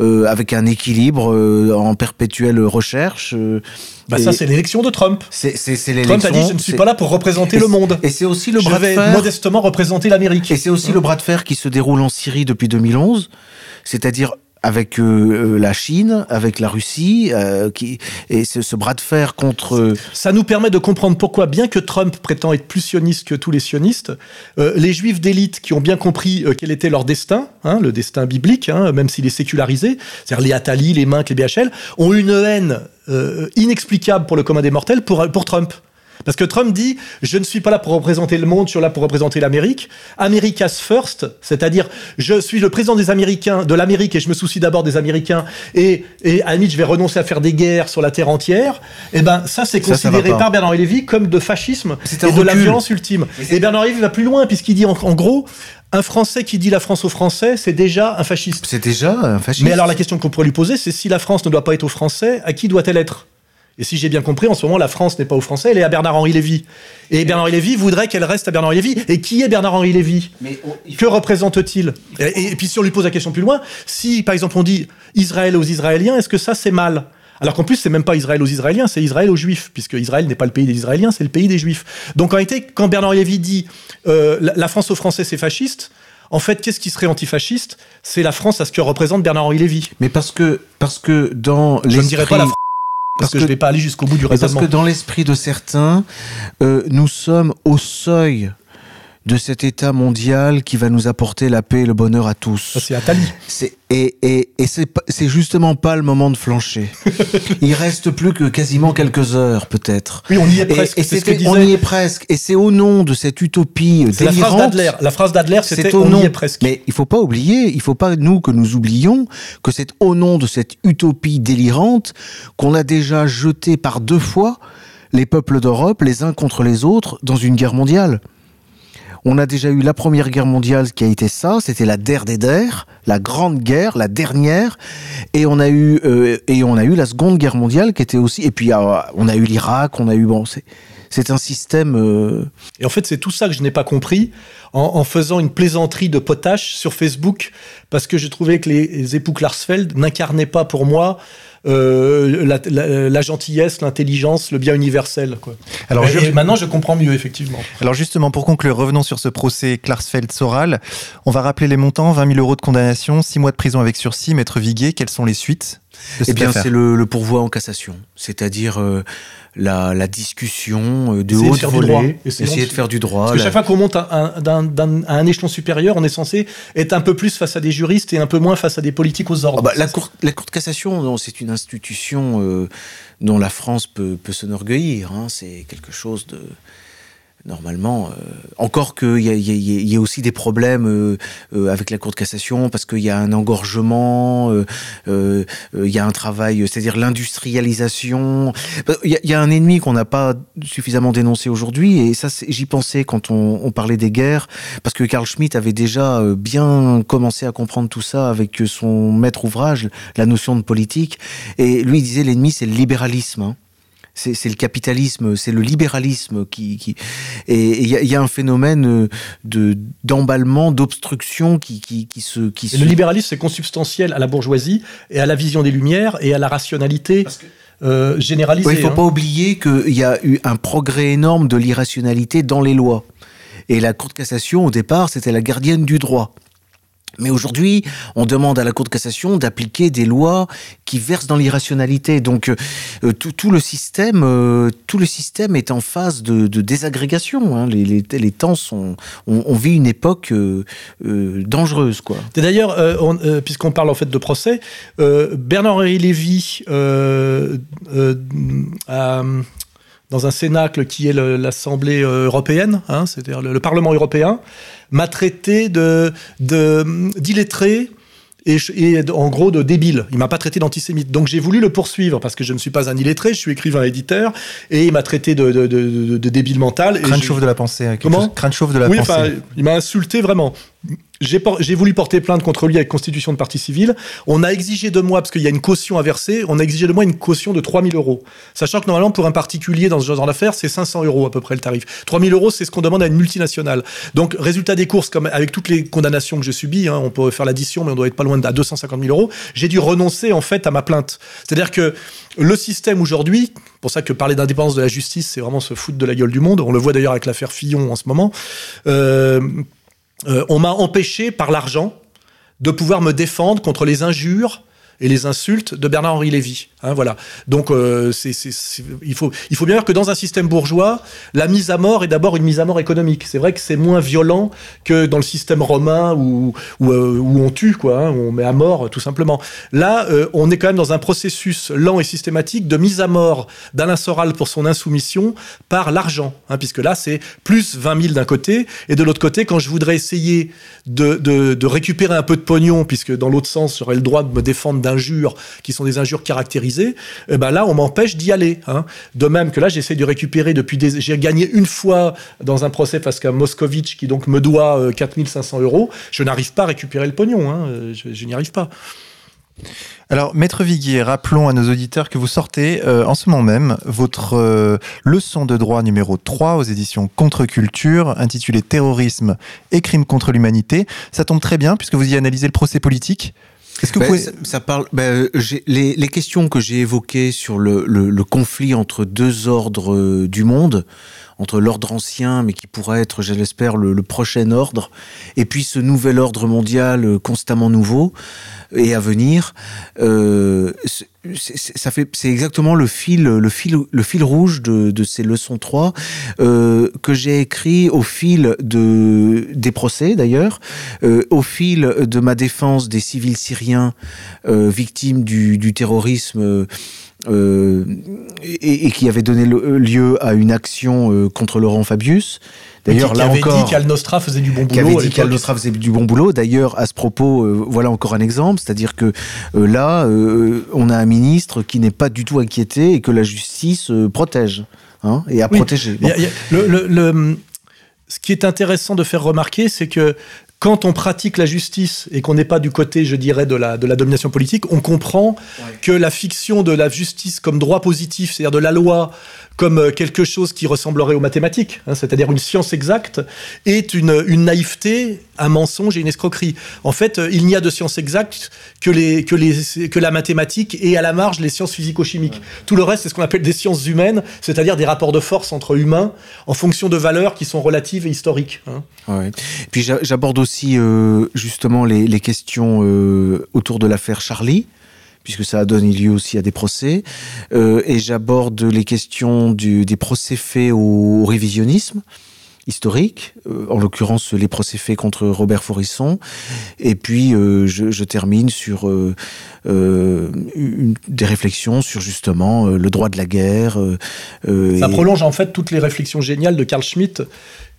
euh, avec un équilibre euh, en perpétuelle recherche. euh, Bah, ça, c'est l'élection de Trump. c'est c'est c'est Trump a dit l'élection. Je ne suis pas là pour représenter le monde. Et c'est aussi le Je bras de fer. modestement représenter l'Amérique. Et c'est aussi le bras de fer qui se déroule en Syrie depuis 2011, c'est-à-dire avec euh, euh, la Chine, avec la Russie, euh, et ce, bras de fer contre... Ça nous permet de comprendre pourquoi, bien que Trump prétend être plus sioniste que tous les sionistes, les juifs d'élite qui ont bien compris quel était leur destin, hein, le destin biblique, hein, même s'il est sécularisé, c'est-à-dire les Attali, les Minc, les BHL, ont une haine inexplicable pour le commun des mortels pour Trump. Parce que Trump dit je ne suis pas là pour représenter le monde, je suis là pour représenter l'Amérique. America's first, c'est-à-dire je suis le président des Américains, de l'Amérique et je me soucie d'abord des Américains et, et à la limite je vais renoncer à faire des guerres sur la terre entière. Et ben ça c'est ça considéré par Bernard-Henri Lévy comme de fascisme et de la violence ultime. Et Bernard-Henri Lévy va plus loin puisqu'il dit en, en gros un Français qui dit la France aux Français c'est déjà un fasciste. C'est déjà un fasciste. Mais alors la question qu'on pourrait lui poser, c'est si la France ne doit pas être aux Français, à qui doit-elle être? Et si j'ai bien compris, en ce moment, la France n'est pas aux Français, elle est à Bernard-Henri Lévy. Et Bernard-Henri Lévy voudrait qu'elle reste à Bernard-Henri Lévy. Et qui est Bernard-Henri Lévy? Mais on- il Que représente-t-il? Et, et puis si on lui pose la question plus loin, si par exemple on dit Israël aux Israéliens, est-ce que ça c'est mal? Alors qu'en plus, c'est même pas Israël aux Israéliens, c'est Israël aux Juifs, puisque Israël n'est pas le pays des Israéliens, c'est le pays des Juifs. Donc en réalité, quand Bernard Lévy dit euh, la, France aux Français c'est fasciste, en fait, qu'est-ce qui serait antifasciste? C'est la France à ce que représente Bernard-Henri Lévy. Mais parce que, parce que dans Je ne dirais pas la France, parce, parce que, que- je ne vais pas aller jusqu'au bout du Et parce raisonnement. que dans l'esprit de certains, euh, nous sommes au seuil de cet état mondial qui va nous apporter la paix et le bonheur à tous. c'est Attali. Et, et, et c'est justement pas le moment de flancher. (laughs) Il reste plus que quasiment quelques heures, peut-être. Oui, on y est Et- presque. Et, c'est ce que c'était- on disait. y est presque. Et c'est au nom de cette utopie C'est la phrase délirante. d'Adler. La phrase d'Adler, c'était C'est au on nom. y est presque. Mais il faut pas oublier, il faut pas nous que nous oublions que c'est au nom de cette utopie délirante qu'on a déjà jeté par deux fois les peuples d'Europe les uns contre les autres dans une guerre mondiale. On a déjà eu la Première Guerre mondiale qui a été ça, c'était la der des der, la grande guerre, la dernière, et on a eu euh, et on a eu la Seconde Guerre mondiale qui était aussi, et puis euh, on a eu l'Irak, on a eu bon, c'est un système. euh, Et en fait, c'est tout ça que je n'ai pas compris en, faisant une plaisanterie de potache sur Facebook, parce que je trouvais que les, les époux Klarsfeld n'incarnaient pas pour moi euh, la, la- la gentillesse, l'intelligence, le bien universel. Quoi. Alors, Et- je- et maintenant, je comprends mieux, effectivement. Alors justement, pour conclure, revenons sur ce procès Klarsfeld-Soral. On va rappeler les montants, 20 000 euros de condamnation, 6 mois de prison avec sursis. Maître Viguier, quelles sont les suites? Eh bien, c'est le, le pourvoi en cassation, c'est-à-dire euh, la, la discussion euh, de Essayer de haute droit. volée, essayer de- de faire du droit. Parce que la- chaque fois qu'on monte un- un- à un échelon supérieur, on est censé être un peu plus face à des juristes et un peu moins face à des politiques aux ordres. Ah bah, la, cour, la Cour de cassation, c'est une institution euh, dont la France peut, peut s'enorgueillir. hein. C'est quelque chose de. Normalement, euh, encore qu'il y, y, y a aussi des problèmes euh, euh, avec la Cour de cassation parce qu'il y a un engorgement, euh, euh, il y a un travail, c'est-à-dire l'industrialisation. Il y, y a un ennemi qu'on n'a pas suffisamment dénoncé aujourd'hui et ça, j'y pensais quand on, on parlait des guerres parce que Carl Schmitt avait déjà bien commencé à comprendre tout ça avec son maître ouvrage, la notion de politique. Et lui il disait l'ennemi, c'est le libéralisme. hein. C'est le capitalisme, c'est le libéralisme qui. qui- et il y, a- il y a un phénomène euh, de d'emballement, d'obstruction qui, qui, qui se. Qui Et se le libéralisme, c'est consubstantiel à la bourgeoisie et à la vision des Lumières et à la rationalité euh, généralisée. Ouais, il faut hein. pas oublier qu'il y a eu un progrès énorme de l'irrationalité dans les lois. Et la Cour de cassation, au départ, c'était la gardienne du droit. Mais aujourd'hui, on demande à la Cour de cassation d'appliquer des lois qui versent dans l'irrationalité. Donc, euh, euh, tout, le système, euh, tout le système est en phase de, désagrégation. hein. Les, temps sont, on, vit une époque dangereuse, quoi. D'ailleurs, on- puisqu'on parle en fait de procès, Bernard-Henri Lévy, a, dans un cénacle qui est l'Assemblée euh, européenne, hein, c'est-à-dire le, le Parlement européen, m'a traité de d'illettré. Et, en gros de débile. Il m'a pas traité d'antisémite. Donc j'ai voulu le poursuivre parce que je ne suis pas un illettré, je suis écrivain éditeur et il m'a traité de, de, de, de- de débile mental. Crâne chauve de la pensée. quelque Comment Crâne chauve de la oui, pensée. enfin, il m'a insulté vraiment. J'ai voulu porter plainte contre lui avec constitution de partie civile. On a exigé de moi, parce qu'il y a une caution à verser, on a exigé de moi une caution de 3000 euros. Sachant que normalement, pour un particulier dans ce genre d'affaires, c'est 500 euros à peu près le tarif. 3000 euros, c'est ce qu'on demande à une multinationale. Donc, résultat des courses, avec toutes les condamnations que j'ai subies, hein, on peut faire l'addition, mais on doit être pas loin de à 250 000 euros, j'ai dû renoncer en fait à ma plainte. C'est-à-dire que le système aujourd'hui, pour ça que parler d'indépendance de la justice, c'est vraiment se foutre de la gueule du monde. On le voit d'ailleurs avec l'affaire Fillon en ce moment. Euh, on m'a empêché par l'argent de pouvoir me défendre contre les injures et les insultes de Bernard-Henri Lévy. Hein, voilà. Donc, euh, il, faut, il faut bien voir que dans un système bourgeois, la mise à mort est d'abord une mise à mort économique. C'est vrai que c'est moins violent que dans le système romain où, où, euh, on tue, quoi, hein, où on met à mort, tout simplement. Là, euh, on est quand même dans un processus lent et systématique de mise à mort d'Alain Soral pour son insoumission par l'argent. hein, puisque là, c'est plus 20 000 d'un côté, et de l'autre côté, quand je voudrais essayer de, de récupérer un peu de pognon, puisque dans l'autre sens, j'aurais le droit de me défendre d'injures qui sont des injures caractérisées, eh ben là, on m'empêche d'y aller. hein. De même que là, j'essaie de récupérer depuis des... J'ai gagné une fois dans un procès face à Moscovitch, qui donc me doit euh, 4500 euros. Je n'arrive pas à récupérer le pognon. hein. Euh, Je, je n'y arrive pas. Alors, Maître Viguier, rappelons à nos auditeurs que vous sortez euh, en ce moment même votre euh, leçon de droit numéro 3 aux éditions Contre-Culture, intitulée Terrorisme et crimes contre l'humanité. Ça tombe très bien puisque vous y analysez le procès politique. Est-ce que vous Ben, pouvez... ça, ça parle. ben, j'ai- les, les questions que j'ai évoquées sur le, le- le conflit entre deux ordres euh, du monde, entre l'ordre ancien, mais qui pourrait être, je l'espère, le, le prochain ordre, et puis ce nouvel ordre mondial euh, constamment nouveau et à venir, euh, ça fait, c'est exactement le fil, le fil, le fil rouge de, de ces leçons 3 euh, que j'ai écrit au fil de des procès d'ailleurs, euh, au fil de ma défense des civils syriens euh, victimes du, du terrorisme. Euh, euh, et, et qui avait donné le- lieu à une action euh, contre Laurent Fabius. D'ailleurs, qui là avait encore, dit qu'Al Nostra faisait du bon qui boulot. avait à dit qu'Al Nostra faisait du bon boulot. D'ailleurs, à ce propos, euh, voilà encore un exemple, c'est-à-dire que euh, là, euh, on a un ministre qui n'est pas du tout inquiété et que la justice euh, protège hein, et a Oui. protégé. Il y a- y a- le- le- le- ce qui est intéressant de faire remarquer, c'est que quand on pratique la justice et qu'on n'est pas du côté, je dirais, de la, de la domination politique, on comprend que la fiction de la justice comme droit positif, c'est-à-dire de la loi comme euh, quelque chose qui ressemblerait aux mathématiques, hein, c'est-à-dire une science exacte, est une, naïveté, un mensonge et une escroquerie. En fait, euh, il n'y a de science exacte que, la mathématique et à la marge les sciences physico-chimiques. Tout le reste, c'est ce qu'on appelle des sciences humaines, c'est-à-dire des rapports de force entre humains en fonction de valeurs qui sont relatives et historiques. Hein. Puis j'aborde aussi euh, justement les, questions autour de l'affaire Charlie puisque ça a donné lieu aussi à des procès. Euh, et j'aborde les questions du, des procès faits au, au révisionnisme historique, euh, en l'occurrence les procès faits contre Robert Forisson. Et puis euh, je, je, termine sur euh, une, des réflexions sur justement le droit de la guerre. ça prolonge en fait toutes les réflexions géniales de Carl Schmitt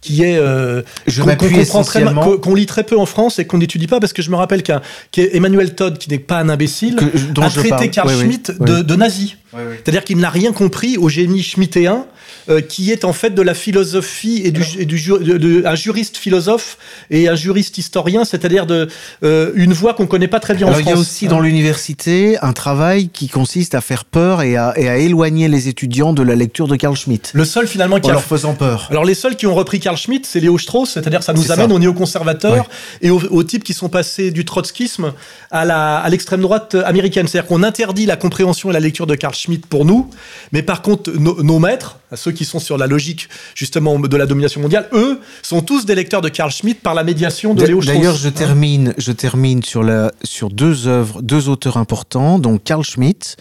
qui est euh, qu'on qu essentiellement... qu lit très peu en France et qu'on n'étudie pas parce que je me rappelle qu'un Emmanuel Todd qui n'est pas un imbécile que, a traité Carl Schmitt de nazi c'est-à-dire qu'il n'a rien compris au génie schmittéen euh, qui est en fait de la philosophie et du, et du ju de, de, un juriste philosophe et un juriste historien, c'est-à-dire de euh, une voie qu'on connaît pas très bien Alors, en France. Il y a aussi dans l'université un travail qui consiste à faire peur et à, et à, éloigner les étudiants de la lecture de Carl Schmitt. Le seul finalement qui en a leur faisant peur. Alors les seuls qui ont repris Carl Schmitt, c'est Léo Strauss, c'est-à-dire ça nous amène ça. aux néoconservateurs et aux, aux, types qui sont passés du trotskisme à la à l'extrême droite américaine. C'est-à-dire qu'on interdit la compréhension et la lecture de Carl Schmitt pour nous, mais par contre nos, nos maîtres, ceux qui sont sur la logique justement de la domination mondiale, eux sont tous des lecteurs de Carl Schmitt par la médiation de Léo. D'ailleurs, je termine, je termine sur, la, sur deux œuvres, deux auteurs importants, donc Carl Schmitt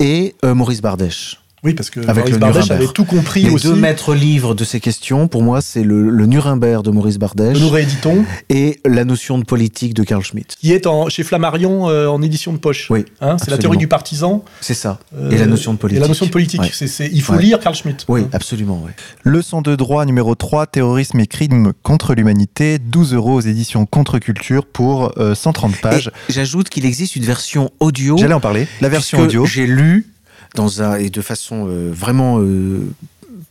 et euh, Maurice Bardèche. Oui, parce que Avec Maurice Bardèche avait tout compris Les aussi. deux maîtres livres de ces questions, pour moi, c'est le, le, Nuremberg de Maurice Bardèche. Nous rééditons. Et la notion de politique de Carl Schmitt. Qui est en, chez Flammarion euh, en édition de poche. Oui. Hein, c'est la théorie du partisan. C'est ça. Euh, et la notion de politique. Et la notion de politique. Ouais. C est, c est, il faut ouais. lire Carl Schmitt. Oui, absolument. Ouais. Leçon de droit numéro 3, terrorisme et crime contre l'humanité, 12 euros aux éditions Contre-Culture pour euh, 130 pages. J'ajoute qu'il existe une version audio. J'allais en parler. La version audio. J'ai lu dans un et de façon euh, vraiment euh,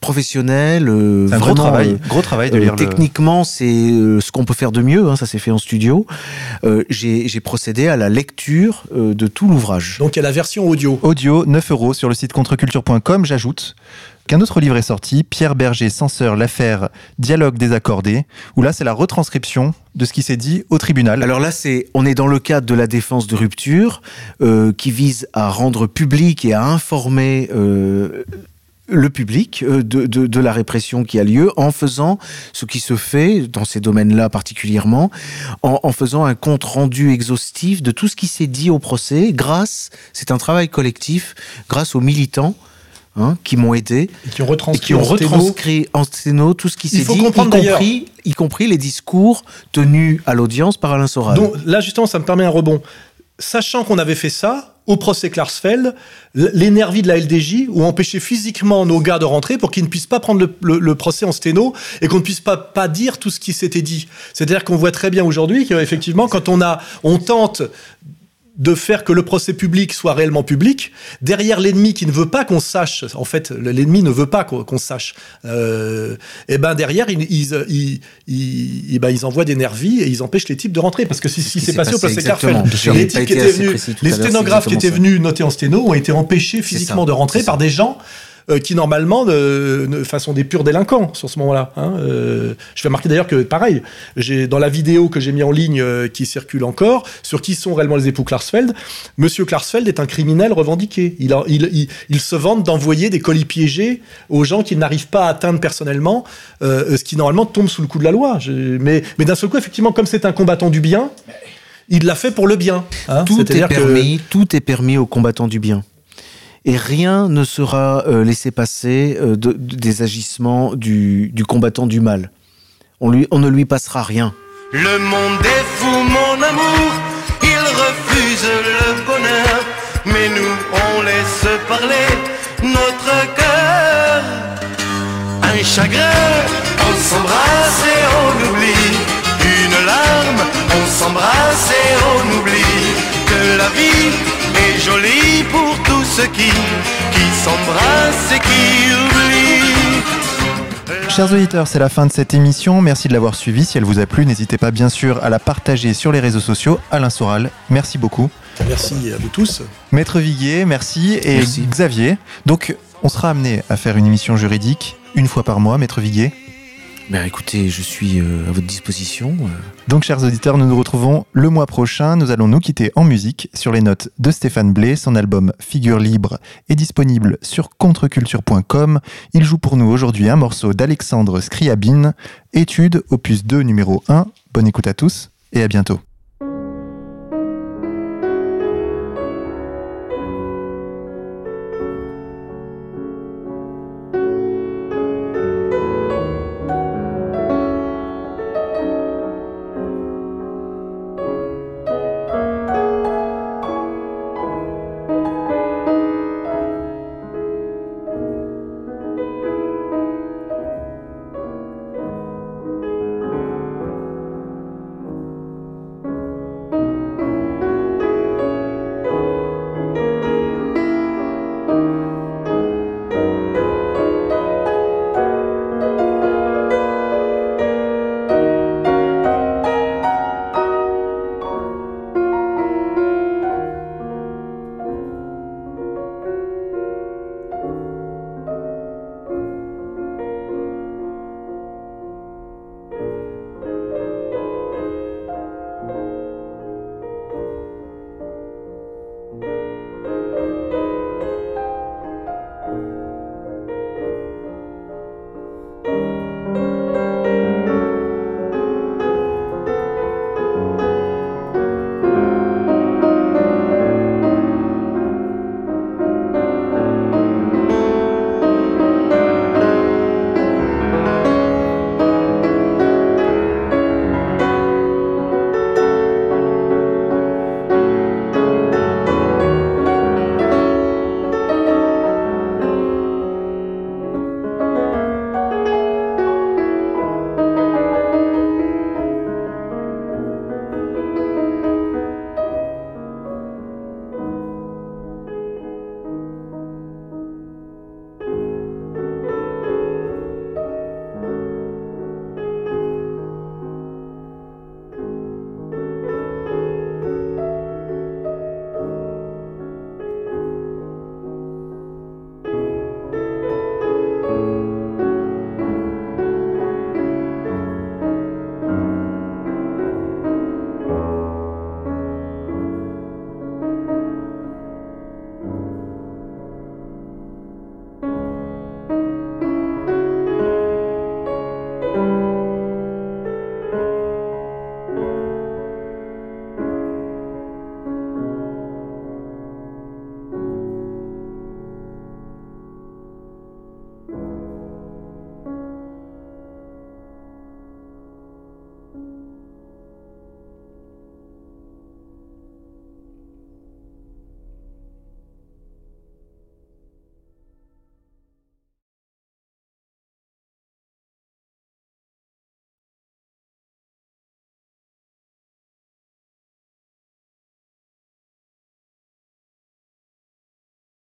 professionnelle. Euh, un gros travail, euh, gros travail de lire. Techniquement, le... c'est euh, ce qu'on peut faire de mieux. Hein, ça s'est fait en studio. Euh, J'ai procédé à la lecture euh, de tout l'ouvrage. Donc il y a la version audio. Audio, 9 euros sur le site contreculture.com. J'ajoute qu'un autre livre est sorti, Pierre Berger, censeur, l'affaire Dialogue désaccordé, où là c'est la retranscription de ce qui s'est dit au tribunal. Alors là, c'est on est dans le cadre de la défense de rupture euh, qui vise à rendre public et à informer. Euh, le public de, de, de, la répression qui a lieu en faisant ce qui se fait dans ces domaines-là particulièrement, en, en, faisant un compte rendu exhaustif de tout ce qui s'est dit au procès grâce, c'est un travail collectif, grâce aux militants Hein, qui m'ont aidé et qui ont retranscrit, qui ont en, retranscrit sténo. en sténo tout ce qui s'est dit, y compris, y compris les discours tenus à l'audience par Alain Soral. Donc là, justement, ça me permet un rebond. Sachant qu'on avait fait ça, au procès Klarsfeld, les nervis de la LDJ ont empêché physiquement nos gars de rentrer pour qu'ils ne puissent pas prendre le, le, le procès en sténo et qu'on ne puisse pas, pas dire tout ce qui s'était dit. C'est-à-dire qu'on voit très bien aujourd'hui qu'effectivement, quand on, a, on tente de faire que le procès public soit réellement public, derrière l'ennemi qui ne veut pas qu'on sache, en fait, l'ennemi ne veut pas qu'on qu sache, euh, et ben derrière, ils, ils, ils, ils, et ben ils envoient des nervis et ils empêchent les types de rentrer. Parce que si, si c'est passé, passé au procès Carfel, les types qui étaient venus, les sténographes qui étaient venus noter en sténo ont été empêchés physiquement de rentrer par des gens euh, qui normalement ne, ne, sont des purs délinquants sur ce moment-là. Hein. Euh, je fais remarquer d'ailleurs que pareil, j'ai dans la vidéo que j'ai mis en ligne euh, qui circule encore sur qui sont réellement les époux Klarsfeld, Monsieur Klarsfeld est un criminel revendiqué. Il, a, il, il, il se vante d'envoyer des colis piégés aux gens qu'il n'arrive pas à atteindre personnellement, euh, ce qui normalement tombe sous le coup de la loi. Je, mais mais d'un seul coup, effectivement, comme c'est un combattant du bien. Il l'a fait pour le bien. Hein. tout, est permis, que... tout est permis aux combattants du bien et rien ne sera euh, laissé passer euh, de, de, des agissements du, combattant du mal. On, ne lui passera rien. Le monde est fou, mon amour, il refuse le bonheur, mais nous on laisse parler notre cœur. Un chagrin, on s'embrasse et on oublie. Une larme, on s'embrasse et on oublie que la vie est jolie pour ceux qui, qui s'embrassent et qui oublient. Chers auditeurs, c'est la fin de cette émission. Merci de l'avoir suivie. Si elle vous a plu, n'hésitez pas bien sûr à la partager sur les réseaux sociaux. Alain Soral, merci beaucoup. Merci à vous tous. Maître Viguier, merci. Et Merci. Xavier. Donc, on sera amené à faire une émission juridique une fois par mois, Maître Viguier? Ben écoutez, je suis euh, à votre disposition. euh. Donc, chers auditeurs, nous nous retrouvons le mois prochain. Nous allons nous quitter en musique sur les notes de Stéphane Blé. Son album Figure libre est disponible sur contreculture.com. Il joue pour nous aujourd'hui un morceau d'Alexandre Scriabine, Étude, opus 2, numéro 1. Bonne écoute à tous et à bientôt.